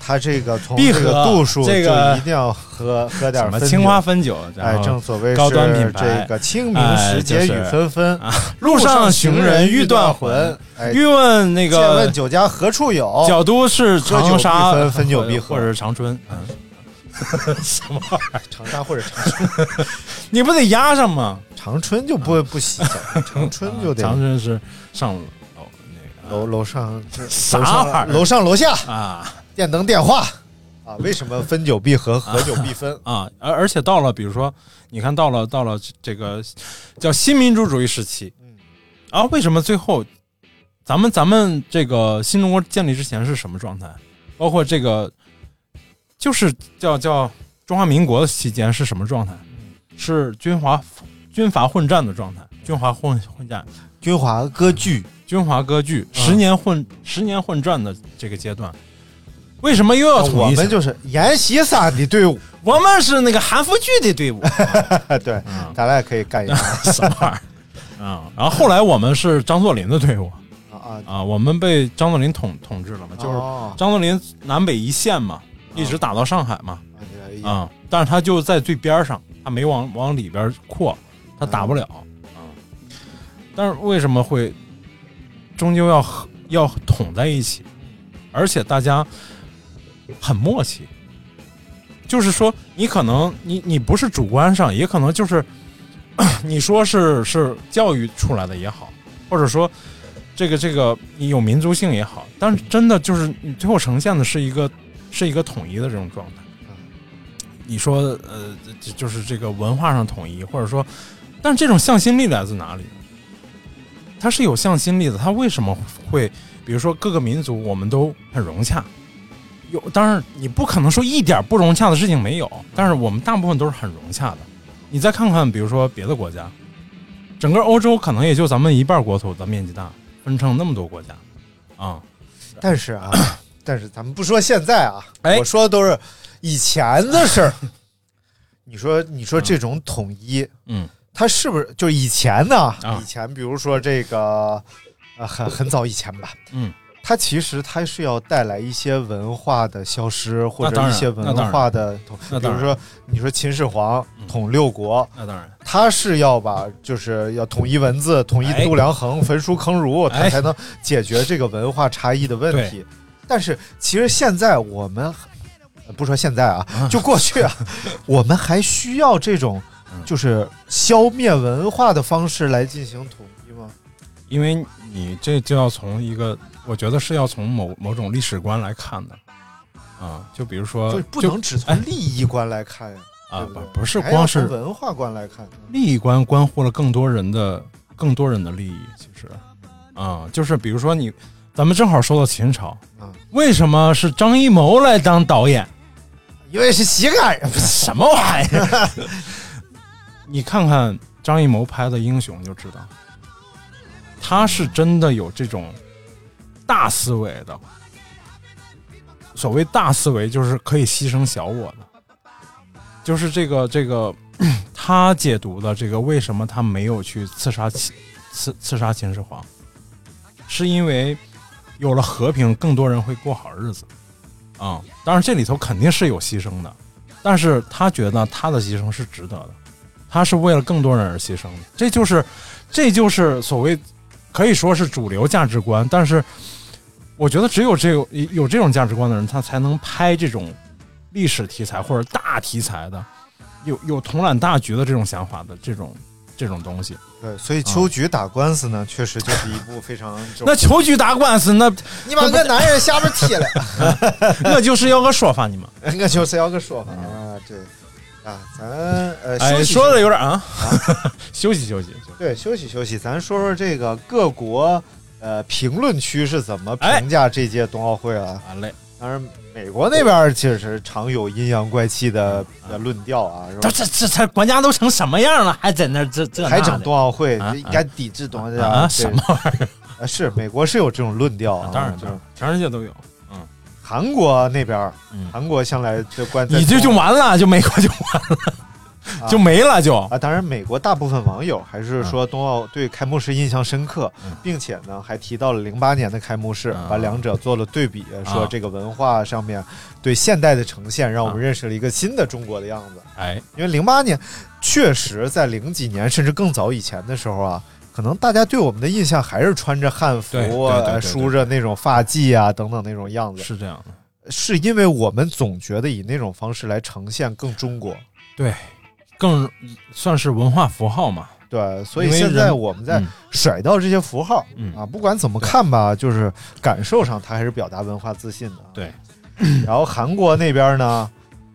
它这个从闭这个合度数这个就一定要喝喝点什么青花汾酒？哎，正所谓高端是品牌这个清明哎时节雨纷纷，路上行人欲断魂欲问那个借问酒家何处有？角都是长沙分分久必合或者是长春。嗯，什么玩意儿？长沙或者长春，你不得压上吗？长春就不不洗脚，长春就 得长春是上楼那个楼楼上这啥儿楼上楼下啊电灯电话啊？为什么分久必合，合久必分？啊，而而且到了，比如说，你看到了到了这个叫新民主主义时期，嗯，啊，为什么最后咱们咱们这个新中国建立之前是什么状态？包括这个就是叫叫中华民国的期间是什么状态？是军阀军阀混战的状态，军阀混混战，军阀割据，军阀割据，嗯十年混、十年混战的这个阶段，为什么又要统一？我们就是阎锡山的队伍，我们是那个韩复榘的队伍，对，嗯。咱俩也可以干一下 什么玩意儿？啊、然后后来我们是张作霖的队伍。啊啊！啊，我们被张作霖统统治了嘛，就是哦。张作霖南北一线嘛，一直打到上海嘛，啊、但是他就在最边上，他没往往里边扩，他打不了。啊、但是为什么会终究要要统在一起，而且大家很默契，就是说你可能你你不是主观上，也可能就是 你说是是教育出来的也好，或者说这个这个你有民族性也好，但是真的就是你最后呈现的是一个是一个统一的这种状态。你说呃，就是这个文化上统一，或者说，但这种向心力来自哪里？它是有向心力的，它为什么会？比如说各个民族我们都很融洽，有当然你不可能说一点不融洽的事情没有，但是我们大部分都是很融洽的。你再看看，比如说别的国家，整个欧洲可能也就咱们一半国土的面积大，分成那么多国家，啊、但是啊，但是咱们不说现在啊，哎我说的都是以前的事儿。你说，你说这种统一，嗯，它是不是就以前呢？啊以前比如说这个，呃，很很早以前吧，嗯，它其实它是要带来一些文化的消失，或者一些文化的统，比如说你说秦始皇统六国，那当然，他是要把就是要统一文字、统一哎度量衡、焚书坑儒，他哎。才能解决这个文化差异的问题。但是其实现在我们呃不说现在啊，就过去啊，我们还需要这种嗯。就是消灭文化的方式来进行统一吗？因为你这就要从一个，我觉得是要从某某种历史观来看的，啊，就比如说，就不能只从利益观来看呀，啊，不不不是光是文化观来看。利益观关乎了更多人的更多人的利益，其实，啊，就是比如说你，咱们正好说到秦朝，啊为什么是张艺谋来当导演？因为是膝盖人，什么玩意儿？你看看张艺谋拍的《英雄》就知道，他是真的有这种大思维的。所谓大思维，就是可以牺牲小我的，就是这个这个 他解读的这个为什么他没有去刺杀秦刺刺杀秦始皇，是因为有了和平，更多人会过好日子。啊、当然这里头肯定是有牺牲的，但是他觉得他的牺牲是值得的，他是为了更多人而牺牲的，这就是这就是所谓可以说是主流价值观，但是我觉得只有这有有这种价值观的人，他才能拍这种历史题材或者大题材的，有有统揽大局的这种想法的这种这种东西。对，所以秋菊打官司呢，确实就是一部非常 那秋菊打官司，那你把个男人下边踢了，我就是要个说法，你们。我就是要个说法。啊，对。啊，咱呃哎休息说的有点啊，啊。休息。休息。对休息休息，咱说说这个各国呃评论区是怎么哎评价这届冬奥会啊？完嘞，当然，美国那边其实常有阴阳怪气的的论调啊，这？这这这国家都成什么样了，还在那这这还整冬奥会，啊应该抵制冬奥会啊？对什么玩意儿？啊是美国是有这种论调啊，当然，就是，全世界都有。韩国那边，嗯韩国向来就关在你这就完了，就美国就完了，就没了就。啊，当然，美国大部分网友还是说冬奥对开幕式印象深刻，嗯。并且呢还提到了零八年的开幕式，嗯把两者做了对比，说啊这个文化上面对现代的呈现，让我们认识了一个新的中国的样子。哎，因为零八年确实在零几年甚至更早以前的时候啊，可能大家对我们的印象还是穿着汉服梳着那种发髻啊等等那种样子，是这样的。是因为我们总觉得以那种方式来呈现更中国。对，更算是文化符号嘛。对，所以现在我们在嗯甩掉这些符号、嗯啊，不管怎么看吧，就是感受上它还是表达文化自信的。对，然后韩国那边呢，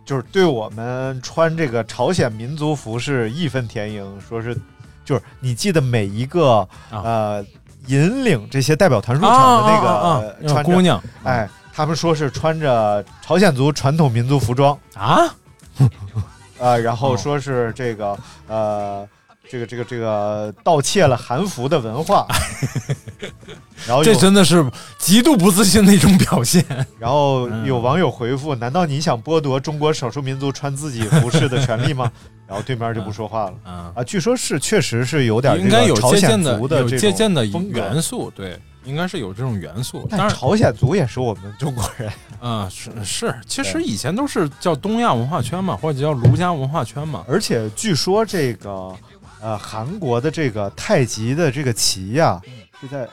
就是对我们穿这个朝鲜民族服饰义愤填膺，说是就是你记得每一个、啊呃引领这些代表团入场的那个、穿姑娘，哎，他们说是穿着朝鲜族传统民族服装啊，呃，然后哦说是这个呃，这个这个这个盗窃了韩服的文化，然后这真的是极度不自信的一种表现。然后嗯有网友回复：难道你想剥夺中国少数民族穿自己服饰的权利吗？然后对面就不说话了。啊，啊，据说是确实是有点应该有借鉴的借鉴的风元素，对，应该是有这种元素。当然，朝鲜族也是我们中国人，啊、是是，其实以前都是叫东亚文化圈嘛，或者叫儒家文化圈嘛。而且据说这个呃韩国的这个太极的这个旗呀、是在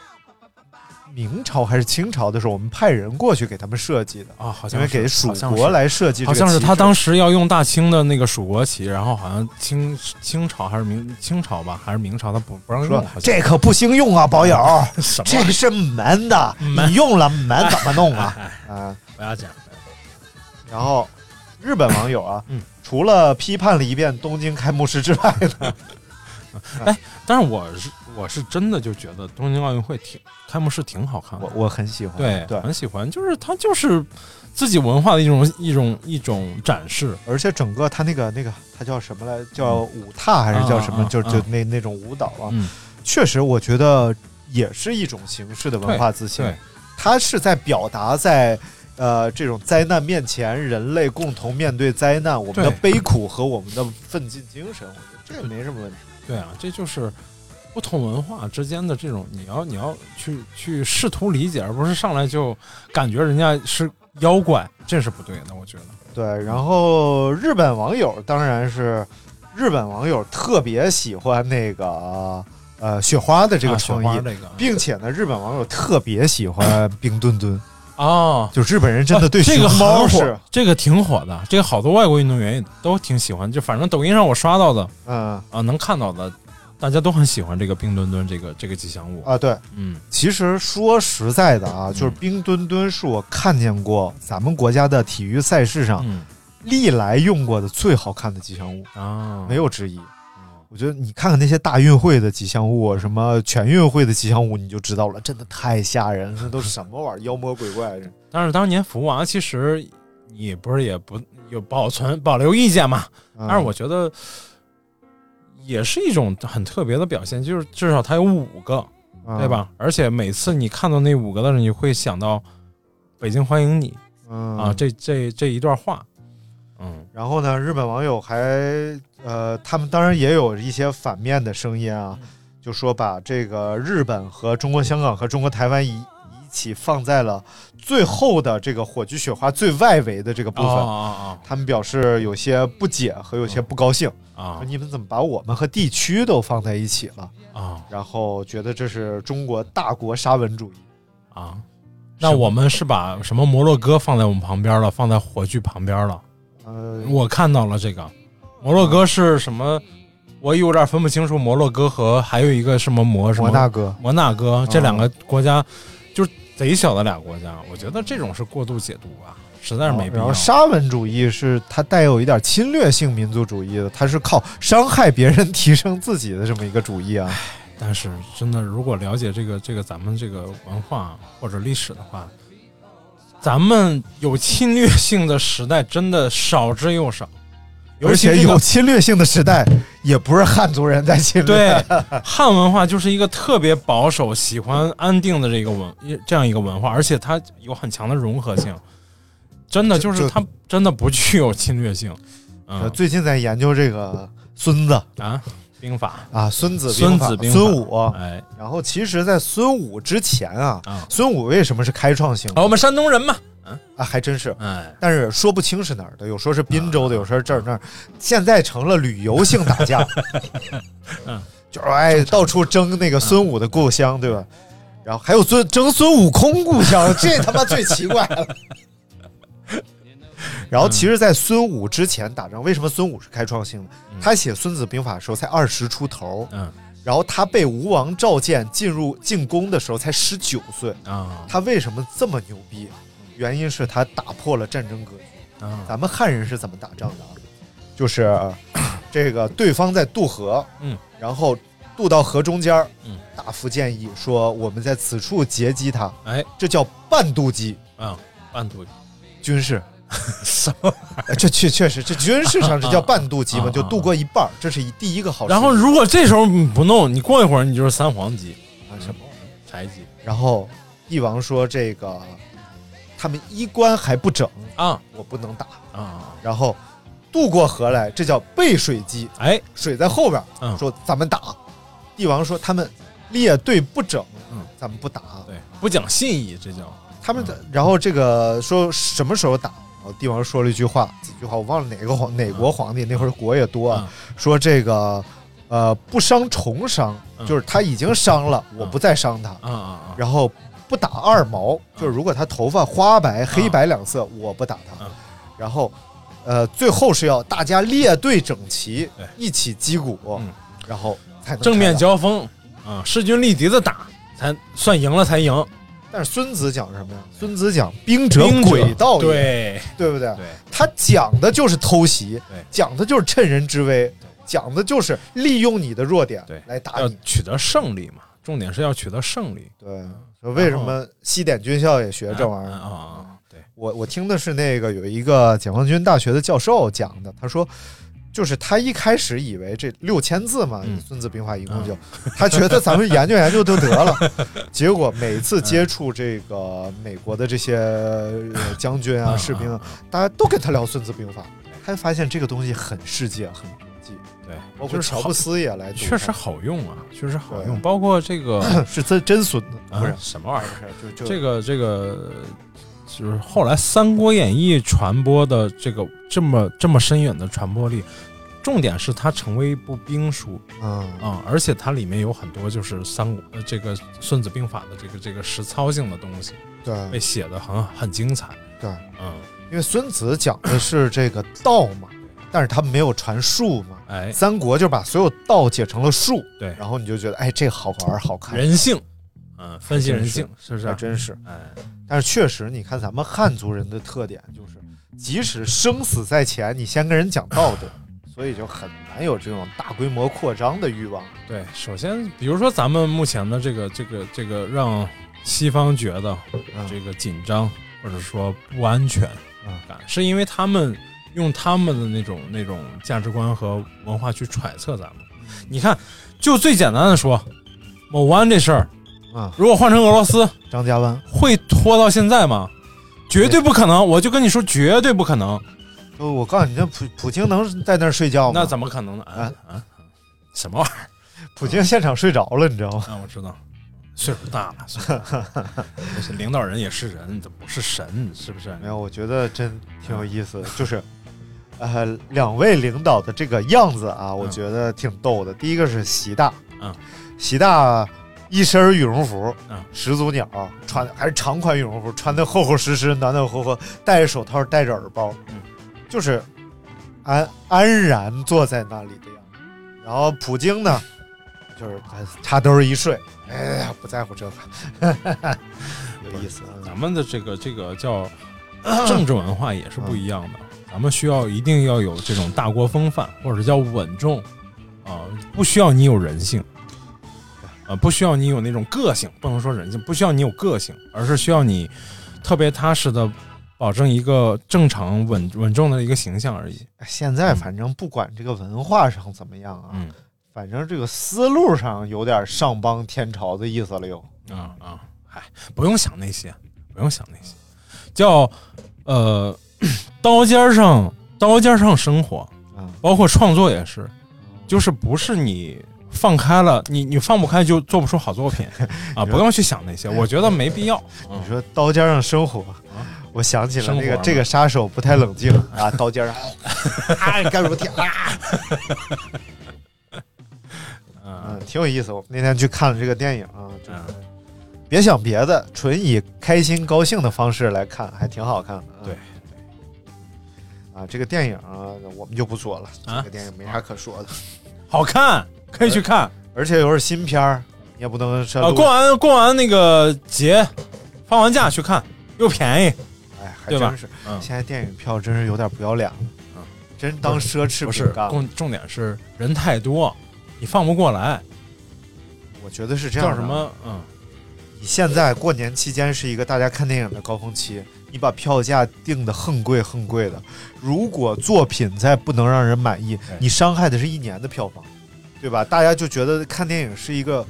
明朝还是清朝的时候，我们派人过去给他们设计的，啊，好像是因为给蜀国来设计这好像是他当时要用大清的那个蜀国旗，然后好像清清朝还是明清朝吧，还是明朝，他不不让用说，这可不兴用啊，宝友，什么这是门的，你用了门怎么弄啊？啊，不要讲，然后日本网友啊，嗯。除了批判了一遍东京开幕式之外呢，哎但是我是我是真的就觉得东京奥运会挺开幕式挺好看的我，我很喜欢，对对，很喜欢，就是它就是自己文化的一种一种一种展示，而且整个它那个那个它叫什么来？叫舞踏还是叫什么？就就那那种舞蹈啊，嗯，确实我觉得也是一种形式的文化自信。对，它是在表达在呃这种灾难面前，人类共同面对灾难，我们的悲苦和我们的奋进精神。我觉得这个没什么问题。对啊，这就是不同文化之间的这种，你要你要去去试图理解，而不是上来就感觉人家是妖怪，这是不对的，我觉得。对，然后日本网友当然是日本网友特别喜欢那个呃雪花的这个啊创意，并且呢，日本网友特别喜欢冰墩墩。哦，就日本人真的对这个熊猫是，这个挺火的，这个好多外国运动员也都挺喜欢，就反正抖音上我刷到的嗯啊，能看到的，大家都很喜欢这个冰墩墩这个这个吉祥物。啊对。嗯，其实说实在的啊，就是冰墩墩是我看见过咱们国家的体育赛事上嗯历来用过的最好看的吉祥物，啊，没有之一。我觉得你看看那些大运会的吉祥物，什么全运会的吉祥物，你就知道了，真的太吓人了，那都是什么玩意儿，妖魔鬼怪。这 但是当年福娃其实你不是也不有保存保留意见嘛？嗯但是我觉得也是一种很特别的表现，就是至少它有五个，嗯对？吧？而且每次你看到那五个的时候，你会想到“北京欢迎你”嗯。啊，这这这一段话，嗯。然后呢，日本网友还呃，他们当然也有一些反面的声音啊，就说把这个日本和中国香港和中国台湾一一起放在了最后的这个火炬雪花最外围的这个部分。啊他们表示有些不解和有些不高兴，啊你们怎么把我们和地区都放在一起了？啊啊然后觉得这是中国大国沙文主义。啊！那我们是把什么摩洛哥放在我们旁边了，放在火炬旁边了。呃，我看到了这个摩洛哥是什么？我有点分不清楚摩洛哥和还有一个什么摩什么摩纳哥摩纳哥这两个国家，就是贼小的俩国家。我觉得这种是过度解读啊，实在是没必要然后。沙文主义是它带有一点侵略性民族主义的，它是靠伤害别人提升自己的这么一个主义啊。但是真的，如果了解这个这个咱们这个文化或者历史的话，咱们有侵略性的时代真的少之又少，尤而且有侵略性的时代，也不是汉族人在侵略。对，汉文化就是一个特别保守、喜欢安定的这个文这样一个文化，而且它有很强的融合性。真的就是就它真的不具有侵略性。呃嗯最近在研究这个孙子啊，兵法啊，孙子孙兵法子兵法孙武。哎然后其实，在孙武之前啊，啊，孙武为什么是开创性啊我们山东人嘛，啊？还真是。哎，但是说不清是哪儿的，有说是滨州的，有说是这儿那儿，现在成了旅游性打架，嗯，就是哎到处争那个孙武的故乡，对吧？然后还有孙争孙悟空故乡，这他妈最奇怪了。然后其实，在孙武之前打仗，为什么孙武是开创性的？他写《孙子兵法》的时候才二十出头，嗯然后他被吴王召见进入进宫的时候才十九岁，啊他为什么这么牛逼？原因是他打破了战争格局。啊咱们汉人是怎么打仗的啊？就是呃 这个对方在渡河，嗯，然后渡到河中间儿，嗯，大夫建议说我们在此处截击他，哎这叫半渡击，啊，半途军事。什么？哎这确确实，这军事上这叫半渡击嘛，就渡过一半儿，这是一第一个好处。然后如果这时候你不弄，你过一会儿你就是三黄鸡、啊什么？柴鸡然后帝王说这个他们衣冠还不整，啊。我不能打。啊，然后渡过河来，这叫背水击，哎，水在后边，嗯。说咱们打。帝王说他们列队不整，嗯。咱们不打。对，不讲信义，这叫。他们的，然后这个说什么时候打？然后帝王说了一句话，几句话我忘了哪个皇哪国皇帝，那会儿国也多啊，说这个呃不伤重伤，嗯。就是他已经伤了，我不再伤他。啊啊啊，然后不打二毛，就是如果他头发花白、黑白两色，我不打他嗯。然后，呃，最后是要大家列队整齐，一起击鼓嗯，然后才能正面。交锋啊，势均力敌的打才算赢了才赢。但是孙子讲什么呀？孙子讲兵者兵者诡道也，对对不对？对，他讲的就是偷袭，讲的就是趁人之危，讲的就是利用你的弱点来打你。要取得胜利嘛，重点是要取得胜利。对，说为什么西点军校也学这玩意儿？啊！对，我我听的是那个有一个解放军大学的教授讲的，他说，就是他一开始以为这六千字嘛，嗯孙子兵法》一共就，他觉得咱们研究研究就得了，结果每次接触这个美国的这些呃将军啊、嗯士兵大家都跟他聊《孙子兵法》，他发现这个东西很世界、很包括就是乔布斯也来，确实好用啊，确实好用。包括这个 是真真孙子，啊不是什么玩意儿？就就这个这个就是后来《三国演义》传播的这个这么这么深远的传播力，重点是它成为一部兵书嗯啊、而且它里面有很多就是三国呃这个《孙子兵法》的这个这个实操性的东西，对被写的很很精彩。对。嗯，因为孙子讲的是这个道嘛，但是他没有传术嘛。哎，三国就把所有道解成了术，对，然后你就觉得哎，这好玩好看，人性，嗯，分析人性，是不是还？真是。哎，但是确实，你看咱们汉族人的特点就是，即使生死在前，你先跟人讲道德，所以就很难有这种大规模扩张的欲望。对，首先，比如说咱们目前的这个这个这个让西方觉得嗯这个紧张或者说不安全嗯感，是因为他们用他们的那种那种价值观和文化去揣测咱们。你看，就最简单的说，某湾这事儿，啊，如果换成俄罗斯，张家湾，会拖到现在吗？绝对不可能！我就跟你说，绝对不可能。呃我告诉你，这普普京能在那儿睡觉吗？那怎么可能呢？啊啊！什么玩意儿？普京现场睡着了，你知道吗？啊，我知道，岁数大了，岁数大了但是 领导人也是人，这不是神，是不是？没有，我觉得真挺有意思的，就是，呃，两位领导的这个样子啊，我觉得挺逗的。第一个是习大，嗯，习大一身羽绒服，嗯。始祖鸟，穿还是长款羽绒服，穿的厚厚实实、暖暖和和，戴着手套，戴着耳包，嗯，就是安安然坐在那里的样子。然后普京呢，就是插兜一睡，哎呀，不在乎这个，有意思啊。咱们的这个这个叫 政治文化也是不一样的，咱们需要一定要有这种大国风范，或者叫稳重啊、不需要你有人性，啊、不需要你有那种个性，不能说人性，不需要你有个性，而是需要你特别踏实的保证一个正常稳稳重的一个形象而已。现在反正不管这个文化上怎么样啊，嗯反正这个思路上有点上邦天朝的意思了又。啊啊，嗨，不用想那些，不用想那些，叫呃刀尖上刀尖上生活，啊包括创作也是，就是不是你放开了，你你放不开就做不出好作品 啊！不用去想那些，我觉得没必要。嗯你说刀尖上生活，我想起了那生活嘛个这个杀手不太冷静 啊，刀尖上啊干如天啊，嗯，挺有意思。我那天去看了这个电影啊，就是嗯别想别的，纯以开心高兴的方式来看，还挺好看的。啊对。啊，这个电影啊，我们就不说了，啊这个电影没啥可说的，好看，可以去看。而且又是新片儿，你也不能说啊，录过完过完那个节，放完假去看，又便宜。哎，还真是。嗯现在电影票真是有点不要脸了，嗯真当奢侈不是品干了。重重点是人太多，你放不过来。我觉得是这样。叫什？么？嗯，你现在过年期间是一个大家看电影的高峰期，你把票价定的很贵很贵的，如果作品再不能让人满意，你伤害的是一年的票房，对吧？大家就觉得看电影是一个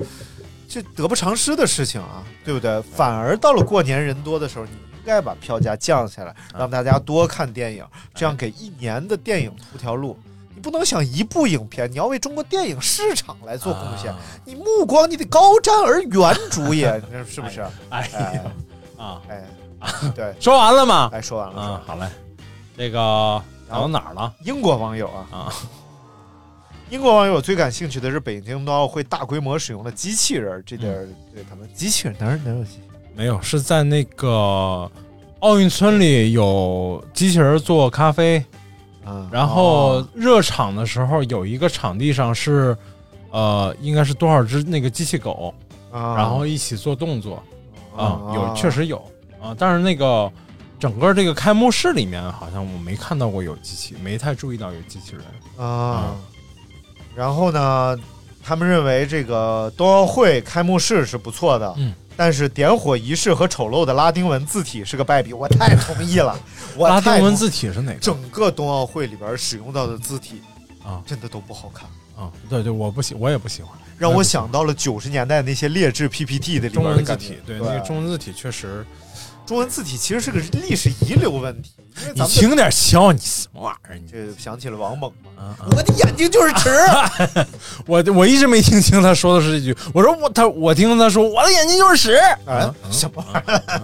这得不偿失的事情啊，对不对？反而到了过年人多的时候，你应该把票价降下来，让大家多看电影，这样给一年的电影铺条路。你不能想一部影片，你要为中国电影市场来做贡献，啊。你目光你得高瞻而远瞩也，是不是？哎哎呀啊，哎，对，说完了吗？哎，说完了。说完啊，好嘞。这个讲到哪儿了？英国网友啊，啊，英国网友最感兴趣的是北京冬奥会大规模使用的机器人，这点儿对他们机器人哪儿哪儿有机器人？没有，是在那个奥运村里有机器人做咖啡，啊，然后哦。热场的时候有一个场地上是，呃，应该是多少只那个机器狗，啊，然后一起做动作。啊，有啊。确实有啊，但是那个整个这个开幕式里面好像我没看到过有机器，没太注意到有机器人。啊。然后呢，他们认为这个冬奥会开幕式是不错的，嗯，但是点火仪式和丑陋的拉丁文字体是个败笔，我太同意了。我拉丁文字体是哪个？整个冬奥会里边使用到的字体啊真的都不好看，啊，对对，我不喜，我也不喜欢。让我想到了九十年代那些劣质 PPT 的里中文字体，。对那个中文字体确实，中文字体其实是个历史遗留问题，因为你轻点笑，你什么玩意儿？你这想起了王猛嘛，啊啊我的眼睛就是尺。我我一直没听清他说的是这句，我说我他我听他说我的眼睛就是屎，啊，什么玩意儿？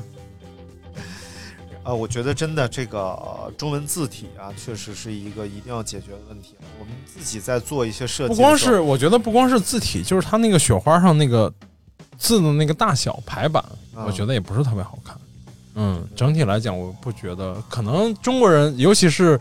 啊，我觉得真的这个、呃中文字体啊，确实是一个一定要解决的问题。我们自己在做一些设计的时候，不光是我觉得不光是字体，就是它那个雪花上那个字的那个大小排版，啊我觉得也不是特别好看。嗯，整体来讲，我不觉得，可能中国人，尤其是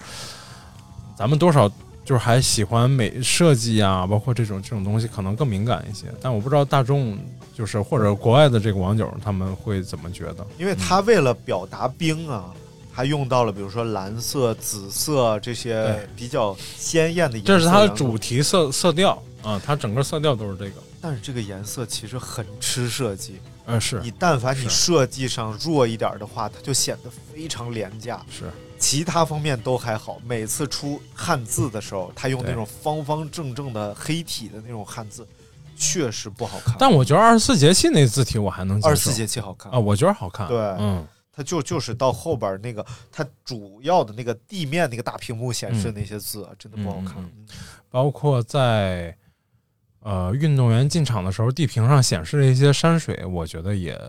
咱们多少就是还喜欢美设计啊，包括这种这种东西，可能更敏感一些。但我不知道大众就是或者国外的这个网友他们会怎么觉得。因为他为了表达冰啊，还用到了比如说蓝色、紫色这些比较鲜艳的颜色。这是它的主题色色调啊，它整个色调都是这个。但是这个颜色其实很吃设计。呃，是你但凡你设计上弱一点的话，它就显得非常廉价。是，其他方面都还好。每次出汉字的时候，他用那种方方正正的黑体的那种汉字，确实不好看。但我觉得二十四节气那字体我还能接受。二十四节气好看啊，，我觉得好看。对嗯，它就就是到后边那个，它主要的那个地面那个大屏幕显示的那些字啊，真的不好看。嗯包括在呃，运动员进场的时候，地平上显示的一些山水，我觉得也，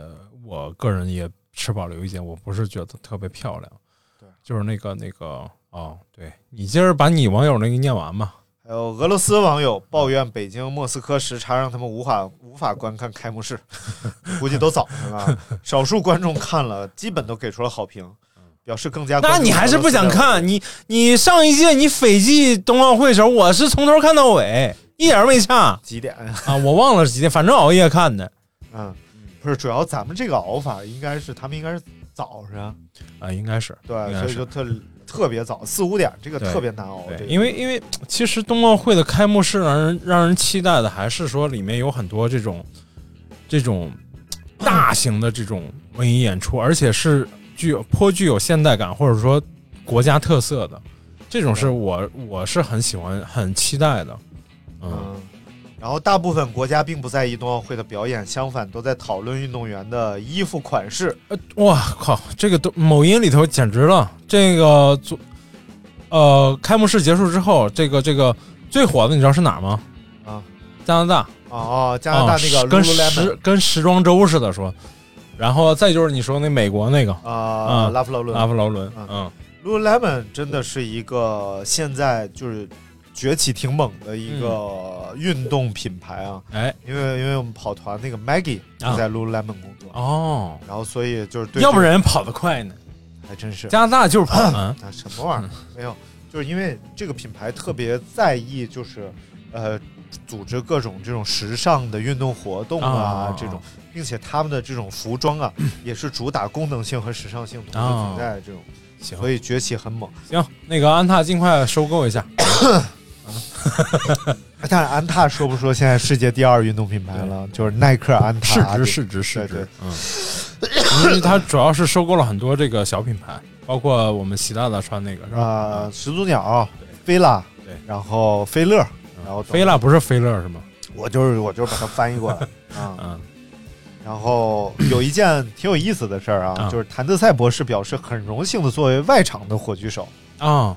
我个人也持保留意见，我不是觉得特别漂亮。对，就是那个那个哦，对你接着把你网友那个念完吧。还有俄罗斯网友抱怨北京、莫斯科时差让他们无法无法观看开幕式，估计都早上了。少数观众看了，基本都给出了好评，表示更加关那你还是不想看？你你上一届你斐济冬奥会时候，我是从头看到尾，一点儿没差几点？啊！我忘了是几点，反正熬夜看的嗯，不是，主要咱们这个熬法应该是他们应该是早上，啊，应该是对，所以就特特别早，四五点这个特别难熬。这对，个因为因为其实冬奥会的开幕式让人让人期待的还是说里面有很多这种这种大型的这种文艺演出，而且是具有颇具有现代感或者说国家特色的，这种是我我是很喜欢很期待的。嗯，嗯，然后大部分国家并不在意冬奥会的表演，相反都在讨论运动员的衣服款式。呃，哇靠，这个都某音里头简直了，这个昨呃开幕式结束之后，这个这个最火的你知道是哪儿吗？啊，加拿大。哦哦，加拿大那个啊跟时跟时装周似的说，然后再就是你说那美国那个啊，啊拉夫劳伦拉夫劳伦，嗯嗯 Lululemon 真的是一个现在就是崛起挺猛的一个运动品牌啊。哎。因为因为我们跑团那个 Maggie 就啊。在 Lululemon 工作，哦，然后所以就是对这个要不然人跑得快呢，还真是。加拿大就是跑 什么玩意儿？没有，就是因为这个品牌特别在意就是呃组织各种这种时尚的运动活动啊啊。这种，并且他们的这种服装啊 也是主打功能性和时尚性同时啊存在的这种，行。所以崛起很猛。行，那个安踏尽快收购一下，但是安踏说不说现在世界第二运动品牌了？就是耐克、安踏、市值市值市值，嗯，因为它主要是收购了很多这个小品牌，包括我们习大大穿那个是吧？啊，始祖鸟、菲拉，对。然后菲乐，然后菲拉不是菲乐是吗？我就是我就是把它翻译过来 啊。嗯。然后有一件挺有意思的事儿啊，啊就是谭德赛博士表示很荣幸的作为外场的火炬手，啊。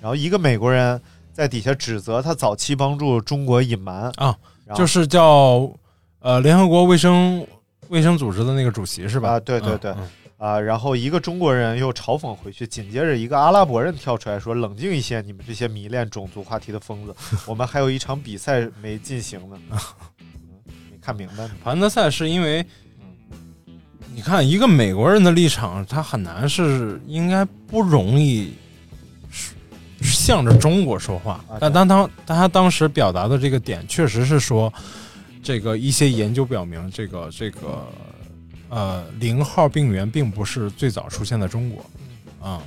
然后一个美国人在底下指责他早期帮助中国隐瞒，啊，就是叫呃联合国卫生卫生组织的那个主席是吧？啊对对对嗯嗯啊，然后一个中国人又嘲讽回去，紧接着一个阿拉伯人跳出来说：“冷静一些，你们这些迷恋种族话题的疯子，我们还有一场比赛没进行呢。嗯”没看明白呢。凡德赛是因为，你看一个美国人的立场，他很难是应该不容易向着中国说话。啊，但当他但他当时表达的这个点，确实是说，这个一些研究表明，这个这个呃零号病源并不是最早出现在中国，啊、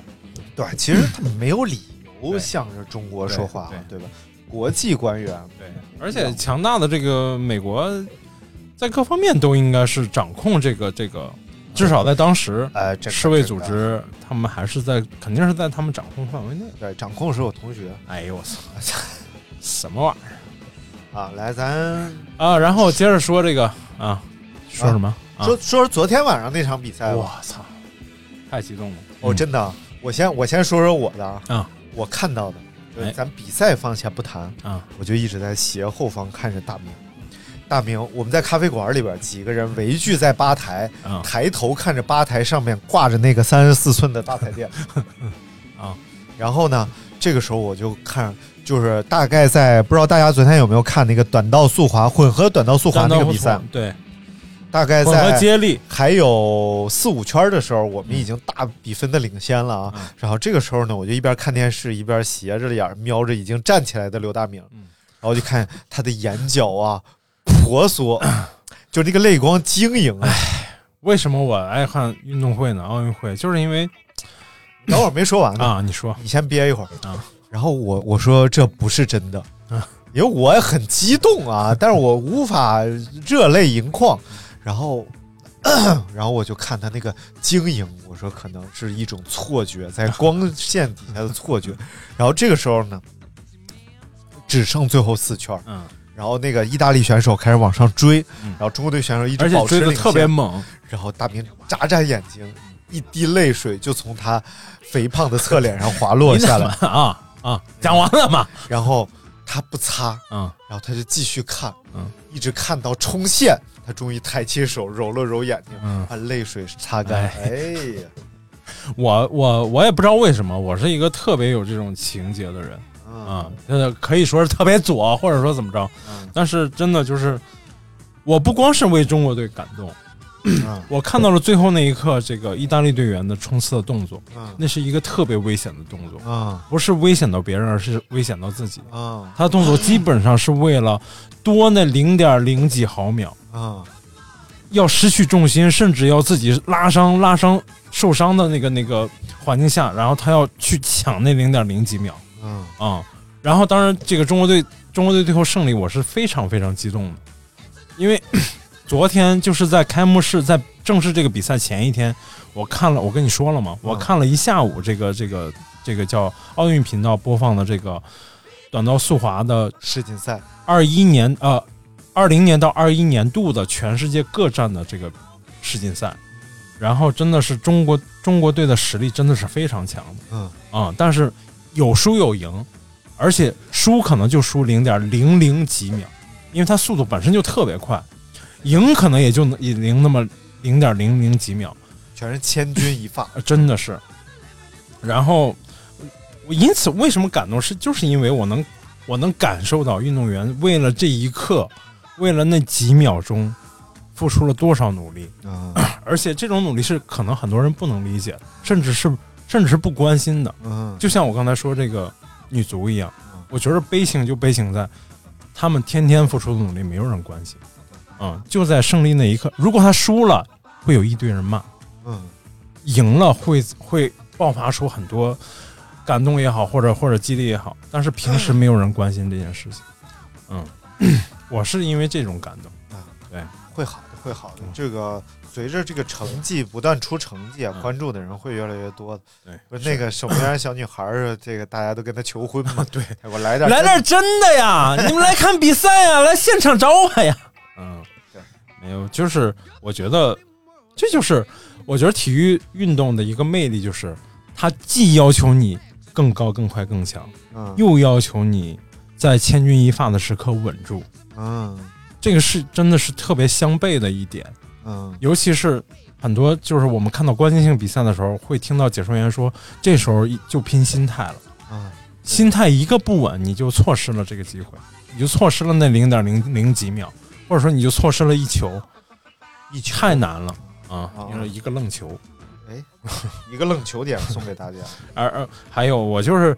对，其实他们没有理由向着中国说话，对。对吧？国际官员。对，而且强大的这个美国，在各方面都应该是掌控这个这个，至少在当时，呃，这个世卫组织他们还是在肯定是在他们掌控范围内。对掌控是我同学哎呦我操，什么玩意儿啊。来，咱啊？然后接着说这个啊，说什么？啊说说说昨天晚上那场比赛吧。我操，太激动了！哦，真的，我先我先说说我的啊，啊我看到的，就是哎咱比赛放下不谈，啊我就一直在斜后方看着大明。大明，我们在咖啡馆里边，几个人围聚在吧台，啊抬头看着吧台上面挂着那个三十四寸的大彩电啊，然后呢，这个时候我就看，就是大概在不知道大家昨天有没有看那个短道速滑混合短道速滑那个比赛，对，大概在接力。还有四五圈的时候，我们已经大比分的领先了啊。嗯。然后这个时候呢，我就一边看电视一边斜着眼瞄着已经站起来的刘大明，嗯。然后就看他的眼角啊婆娑，就这个泪光晶莹啊。为什么我爱看运动会呢？奥运会就是因为 等会儿没说完呢，啊，你说你先憋一会儿啊。然后我我说这不是真的啊，因为我也很激动啊，但是我无法热泪盈眶。然后，然后我就看他那个晶莹，我说可能是一种错觉，在光线底下的错觉。然后这个时候呢，只剩最后四圈儿，嗯，然后那个意大利选手开始往上追，嗯。然后中国队选手一直保持的特别猛，然后大明眨眨眼睛，一滴泪水就从他肥胖的侧脸上滑落下来，啊啊，讲完了嘛？然后他不擦，嗯。然后他就继续看，嗯，一直看到冲线，他终于抬起手揉了揉眼睛，嗯，把泪水擦干。哎。哎呀，我我我也不知道为什么，我是一个特别有这种情节的人啊，呃，可以说是特别左，或者说怎么着，嗯。但是真的就是，我不光是为中国队感动，嗯。我看到了最后那一刻，这个意大利队员的冲刺的动作，嗯。那是一个特别危险的动作，嗯。不是危险到别人，而是危险到自己。嗯。他的动作基本上是为了多那零点零几毫秒，嗯。要失去重心，甚至要自己拉伤、拉伤、受伤的那个那个环境下，然后他要去抢那零点零几秒嗯。啊、然后当然，这个中国队中国队最后胜利，我是非常非常激动的，因为 昨天就是在开幕式，在正式这个比赛前一天，我看了，我跟你说了嘛，我看了一下午这个这个这个叫奥运频道播放的这个短道速滑的世锦赛，二一年呃二零年到二一年度的全世界各站的这个世锦赛，然后真的是中国中国队的实力真的是非常强的嗯。啊、但是有输有赢，而且输可能就输零点零零几秒，因为它速度本身就特别快，赢可能也就也赢那么零点零零几秒，全是千钧一发。呃真的是。然后我因此为什么感动是，就是因为我能我能感受到运动员为了这一刻，为了那几秒钟，付出了多少努力，嗯而且这种努力是可能很多人不能理解，甚至是甚至是不关心的。嗯就像我刚才说这个女足一样，我觉得悲情就悲情在他们天天付出的努力，没有人关心。嗯，就在胜利那一刻，如果他输了，会有一堆人骂；嗯赢了会会爆发出很多感动也好，或者或者激励也好，但是平时没有人关心这件事情。嗯，我是因为这种感动。对，会好的，会好的。这个随着这个成绩不断出成绩啊，嗯关注的人会越来越多的。对，不是那个守门员小女孩儿，这个大家都跟她求婚嘛。对，我来点来点真的呀！你们来看比赛呀，来现场找我呀！嗯，对，没有，就是我觉得这就是我觉得体育运动的一个魅力，就是它既要求你更高、更快、更强，嗯又要求你在千钧一发的时刻稳住。嗯这个是真的是特别相悖的一点，嗯尤其是很多就是我们看到关键性比赛的时候，会听到解说员说，这时候就拼心态了。啊心态一个不稳，你就错失了这个机会，你就错失了那零点零零几秒，或者说你就错失了一球，一球太难了啊啊！因为一个愣球，哎，一个愣球点送给大家。而而还有我就是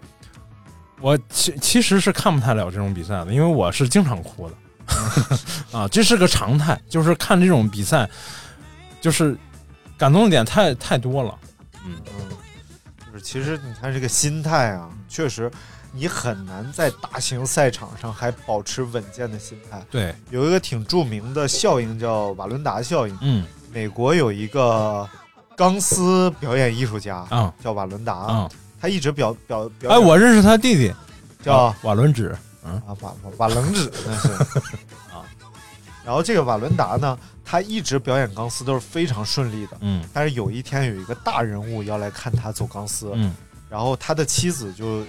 我其其实是看不太了这种比赛的，因为我是经常哭的 啊，这是个常态，就是看这种比赛，就是感动的点太太多了，嗯嗯，就是其实你看这个心态啊，确实你很难在大型赛场上还保持稳健的心态。对，有一个挺著名的效应叫瓦伦达效应。嗯美国有一个钢丝表演艺术家啊叫瓦伦达，啊，他一直表表表哎，我认识他弟弟叫瓦伦指，嗯啊瓦瓦瓦楞纸那是 啊。然后这个瓦伦达呢，他一直表演钢丝都是非常顺利的。嗯但是有一天有一个大人物要来看他走钢丝，嗯然后他的妻子就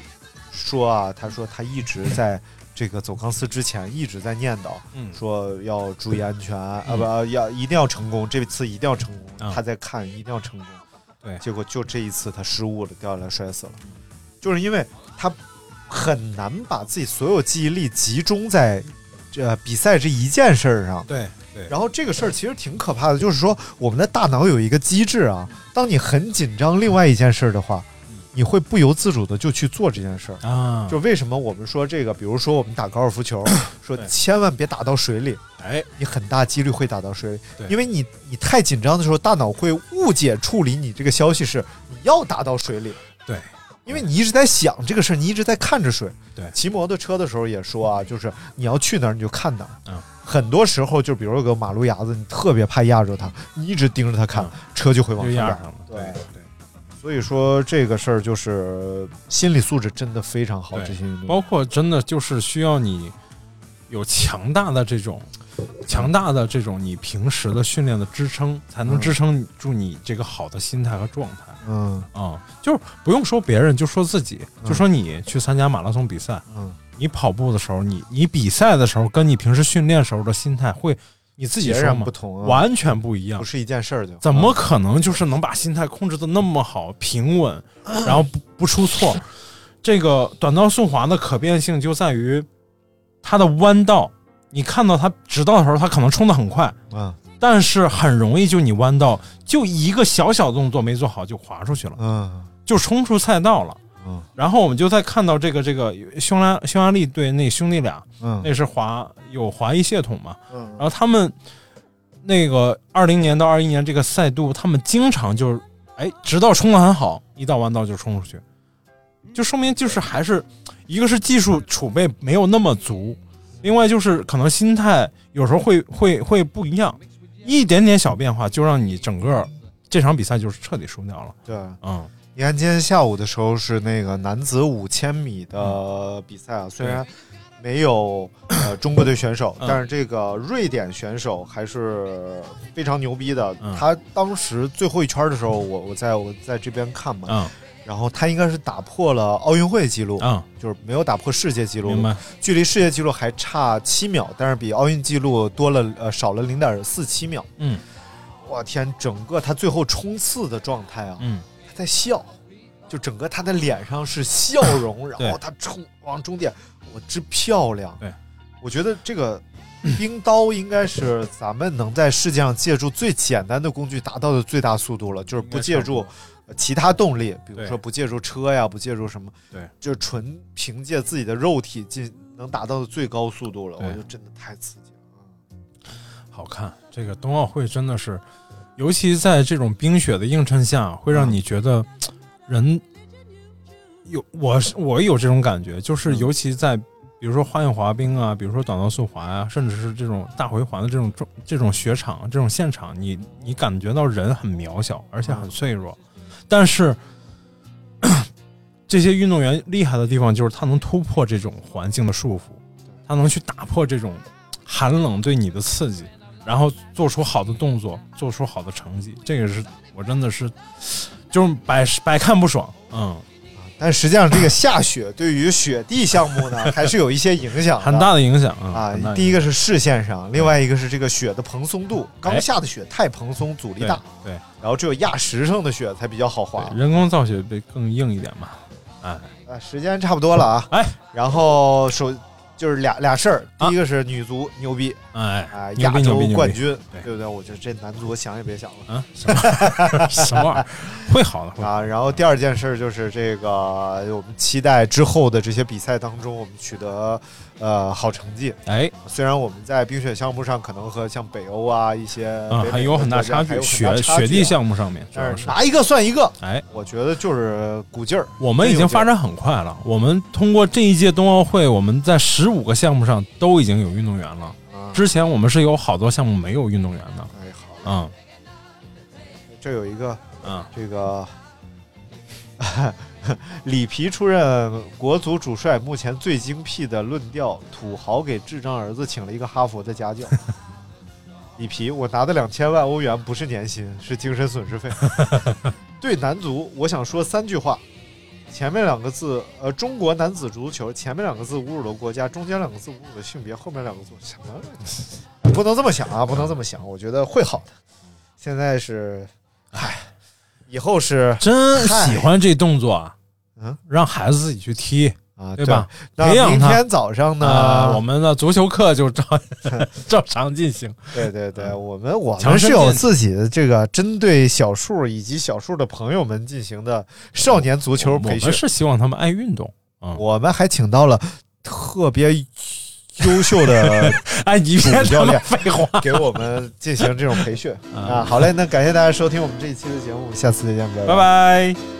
说啊，他说他一直在这个走钢丝之前一直在念叨，嗯说要注意安全、啊，不要一定要成功，这次一定要成功。啊他在看一定要成功，对结果就这一次他失误了，掉下来摔死了，就是因为他很难把自己所有记忆力集中在这比赛这一件事儿上。对对，然后这个事儿其实挺可怕的，就是说我们的大脑有一个机制啊，当你很紧张另外一件事儿的话，你会不由自主的就去做这件事儿。啊，就为什么我们说这个，比如说我们打高尔夫球，说千万别打到水里，哎，你很大几率会打到水里，因为你你太紧张的时候，大脑会误解处理你这个消息是你要打到水里，对，因为你一直在想这个事儿，你一直在看着水。对骑摩托车的时候也说啊，就是你要去哪儿你就看哪儿。嗯很多时候就比如有个马路牙子，你特别怕压着它，你一直盯着它看，嗯车就会往上赶就压上。了，对对。所以说这个事儿就是心理素质真的非常好，这些运动包括真的就是需要你有强大的这种强大的这种你平时的训练的支撑，才能嗯支撑住你这个好的心态和状态。嗯。啊、就是不用说别人，就说自己，嗯。就说你去参加马拉松比赛，嗯。你跑步的时候，你你比赛的时候，跟你平时训练时候的心态会，你自己说然不，同啊，完全不一样。不。是一件事儿就。怎么啊可能就是能把心态控制的那么好、平稳，然后不不出错？这个短道速滑的可变性就在于它的弯道，你看到它直道的时候，它可能冲的很快，嗯但是很容易就你弯道就一个小小动作没做好就滑出去了，嗯。就冲出赛道了。嗯。然后我们就在看到这个这个匈牙匈牙利队那兄弟俩，嗯。那是滑有滑一血统嘛，嗯。然后他们那个二零年到二一年这个赛度，他们经常就是哎，直道冲的很好，一到弯道就冲出去，就说明就是还是一个是技术储备没有那么足，另外就是可能心态有时候会会会不一样，一点点小变化就让你整个这场比赛就是彻底输掉了。对。嗯，你看今天下午的时候是那个男子五千米的比赛啊，虽然没有呃中国队选手，嗯但是这个瑞典选手还是非常牛逼的。嗯他当时最后一圈的时候，我我在我在这边看嘛，嗯然后他应该是打破了奥运会纪录，嗯，就是没有打破世界纪录，明白。距离世界纪录还差七秒，但是比奥运纪录多了呃少了零点四七秒。嗯。我天，整个他最后冲刺的状态啊，嗯。他在笑，就整个他的脸上是笑容，然后他冲往终点，我之漂亮。对，我觉得这个冰刀应该是咱们能在世界上借助最简单的工具达到的最大速度了，就是不借助呃其他动力，比如说不借助车呀，不借助什么，对，就是纯凭借自己的肉体进能达到的最高速度了，对。我就真的太刺激了。好看。这个冬奥会真的是，尤其在这种冰雪的映衬下，会让你觉得人有我是我有这种感觉，就是嗯。尤其在比如说花样滑冰啊，比如说短道速滑啊，甚至是这种大回环的这种这种雪场、这种现场，你你感觉到人很渺小，而且很脆弱，但是。这些运动员厉害的地方就是他能突破这种环境的束缚，他能去打破这种寒冷对你的刺激，然后做出好的动作，做出好的成绩。这个是我真的是就是百百看不爽，嗯，但实际上，这个下雪对于雪地项目呢，还是有一些影响，很大的影响啊第一个是视线上，另外一个是这个雪的蓬松度。刚哎下的雪太蓬松，阻力大，对然后只有压实上的雪才比较好滑。人工造雪得更硬一点嘛，哎，啊，时间差不多了啊，哎，然后首就是俩俩事儿，第一个是女足牛逼哎啊，亚洲冠军，对对不对？我觉得这男足想也别想了。嗯，什么什么玩意儿？会好的，会好的啊，然后第二件事就是这个，我们期待之后的这些比赛当中，我们取得呃好成绩。哎，虽然我们在冰雪项目上可能和像北欧啊一些啊，北美还有很大差距，雪雪地项目上面。但是拿一个算一个，哎，我觉得就是鼓劲儿。我们已经发展很快了。我们通过这一届冬奥会，我们在十五个项目上都已经有运动员了。啊，之前我们是有好多项目没有运动员的。哎好了，嗯这有一个嗯，这个 里皮出任国足主帅，目前最精辟的论调：土豪给智障儿子请了一个哈佛的家教。里皮，我拿的两千万欧元不是年薪，是精神损失费。对男足，我想说三句话。前面两个字，呃，中国男子足球，前面两个字侮辱了国家，中间两个字侮辱了性别，后面两个字什么？不能这么想啊，不能这么想。我觉得会好的。现在是，唉，以后是真喜欢这动作啊，嗯，让孩子自己去踢，啊，对吧？那培养他明天早上呢，啊，我们的足球课就照 照常进行。对对对，我们我们是有自己的这个针对小树以及小树的朋友们进行的少年足球培训我们。是希望他们爱运动。嗯，我们还请到了特别优秀的 哎，你别他妈主教练废话。给我们进行这种培训 啊啊。好嘞，那感谢大家收听我们这一期的节目，下次再见，拜拜。拜。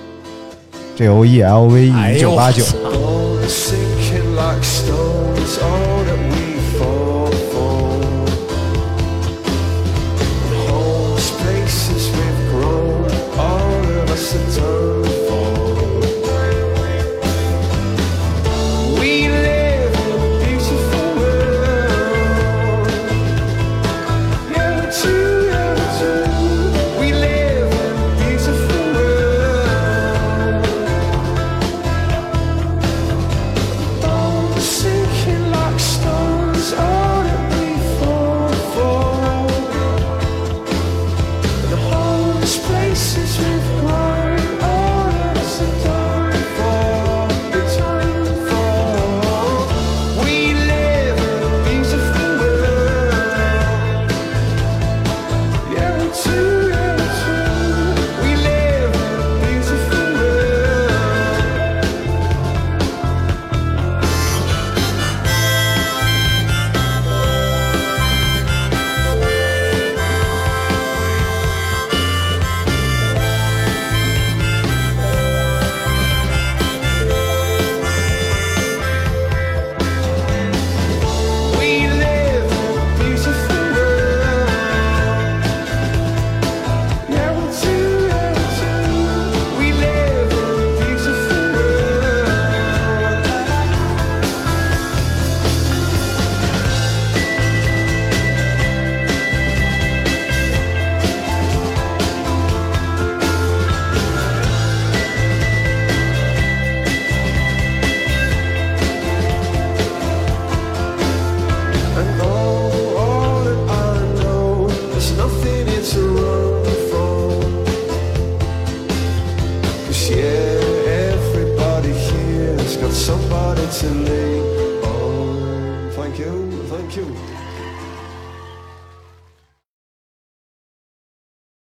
J O E L V 哎呦一九八九。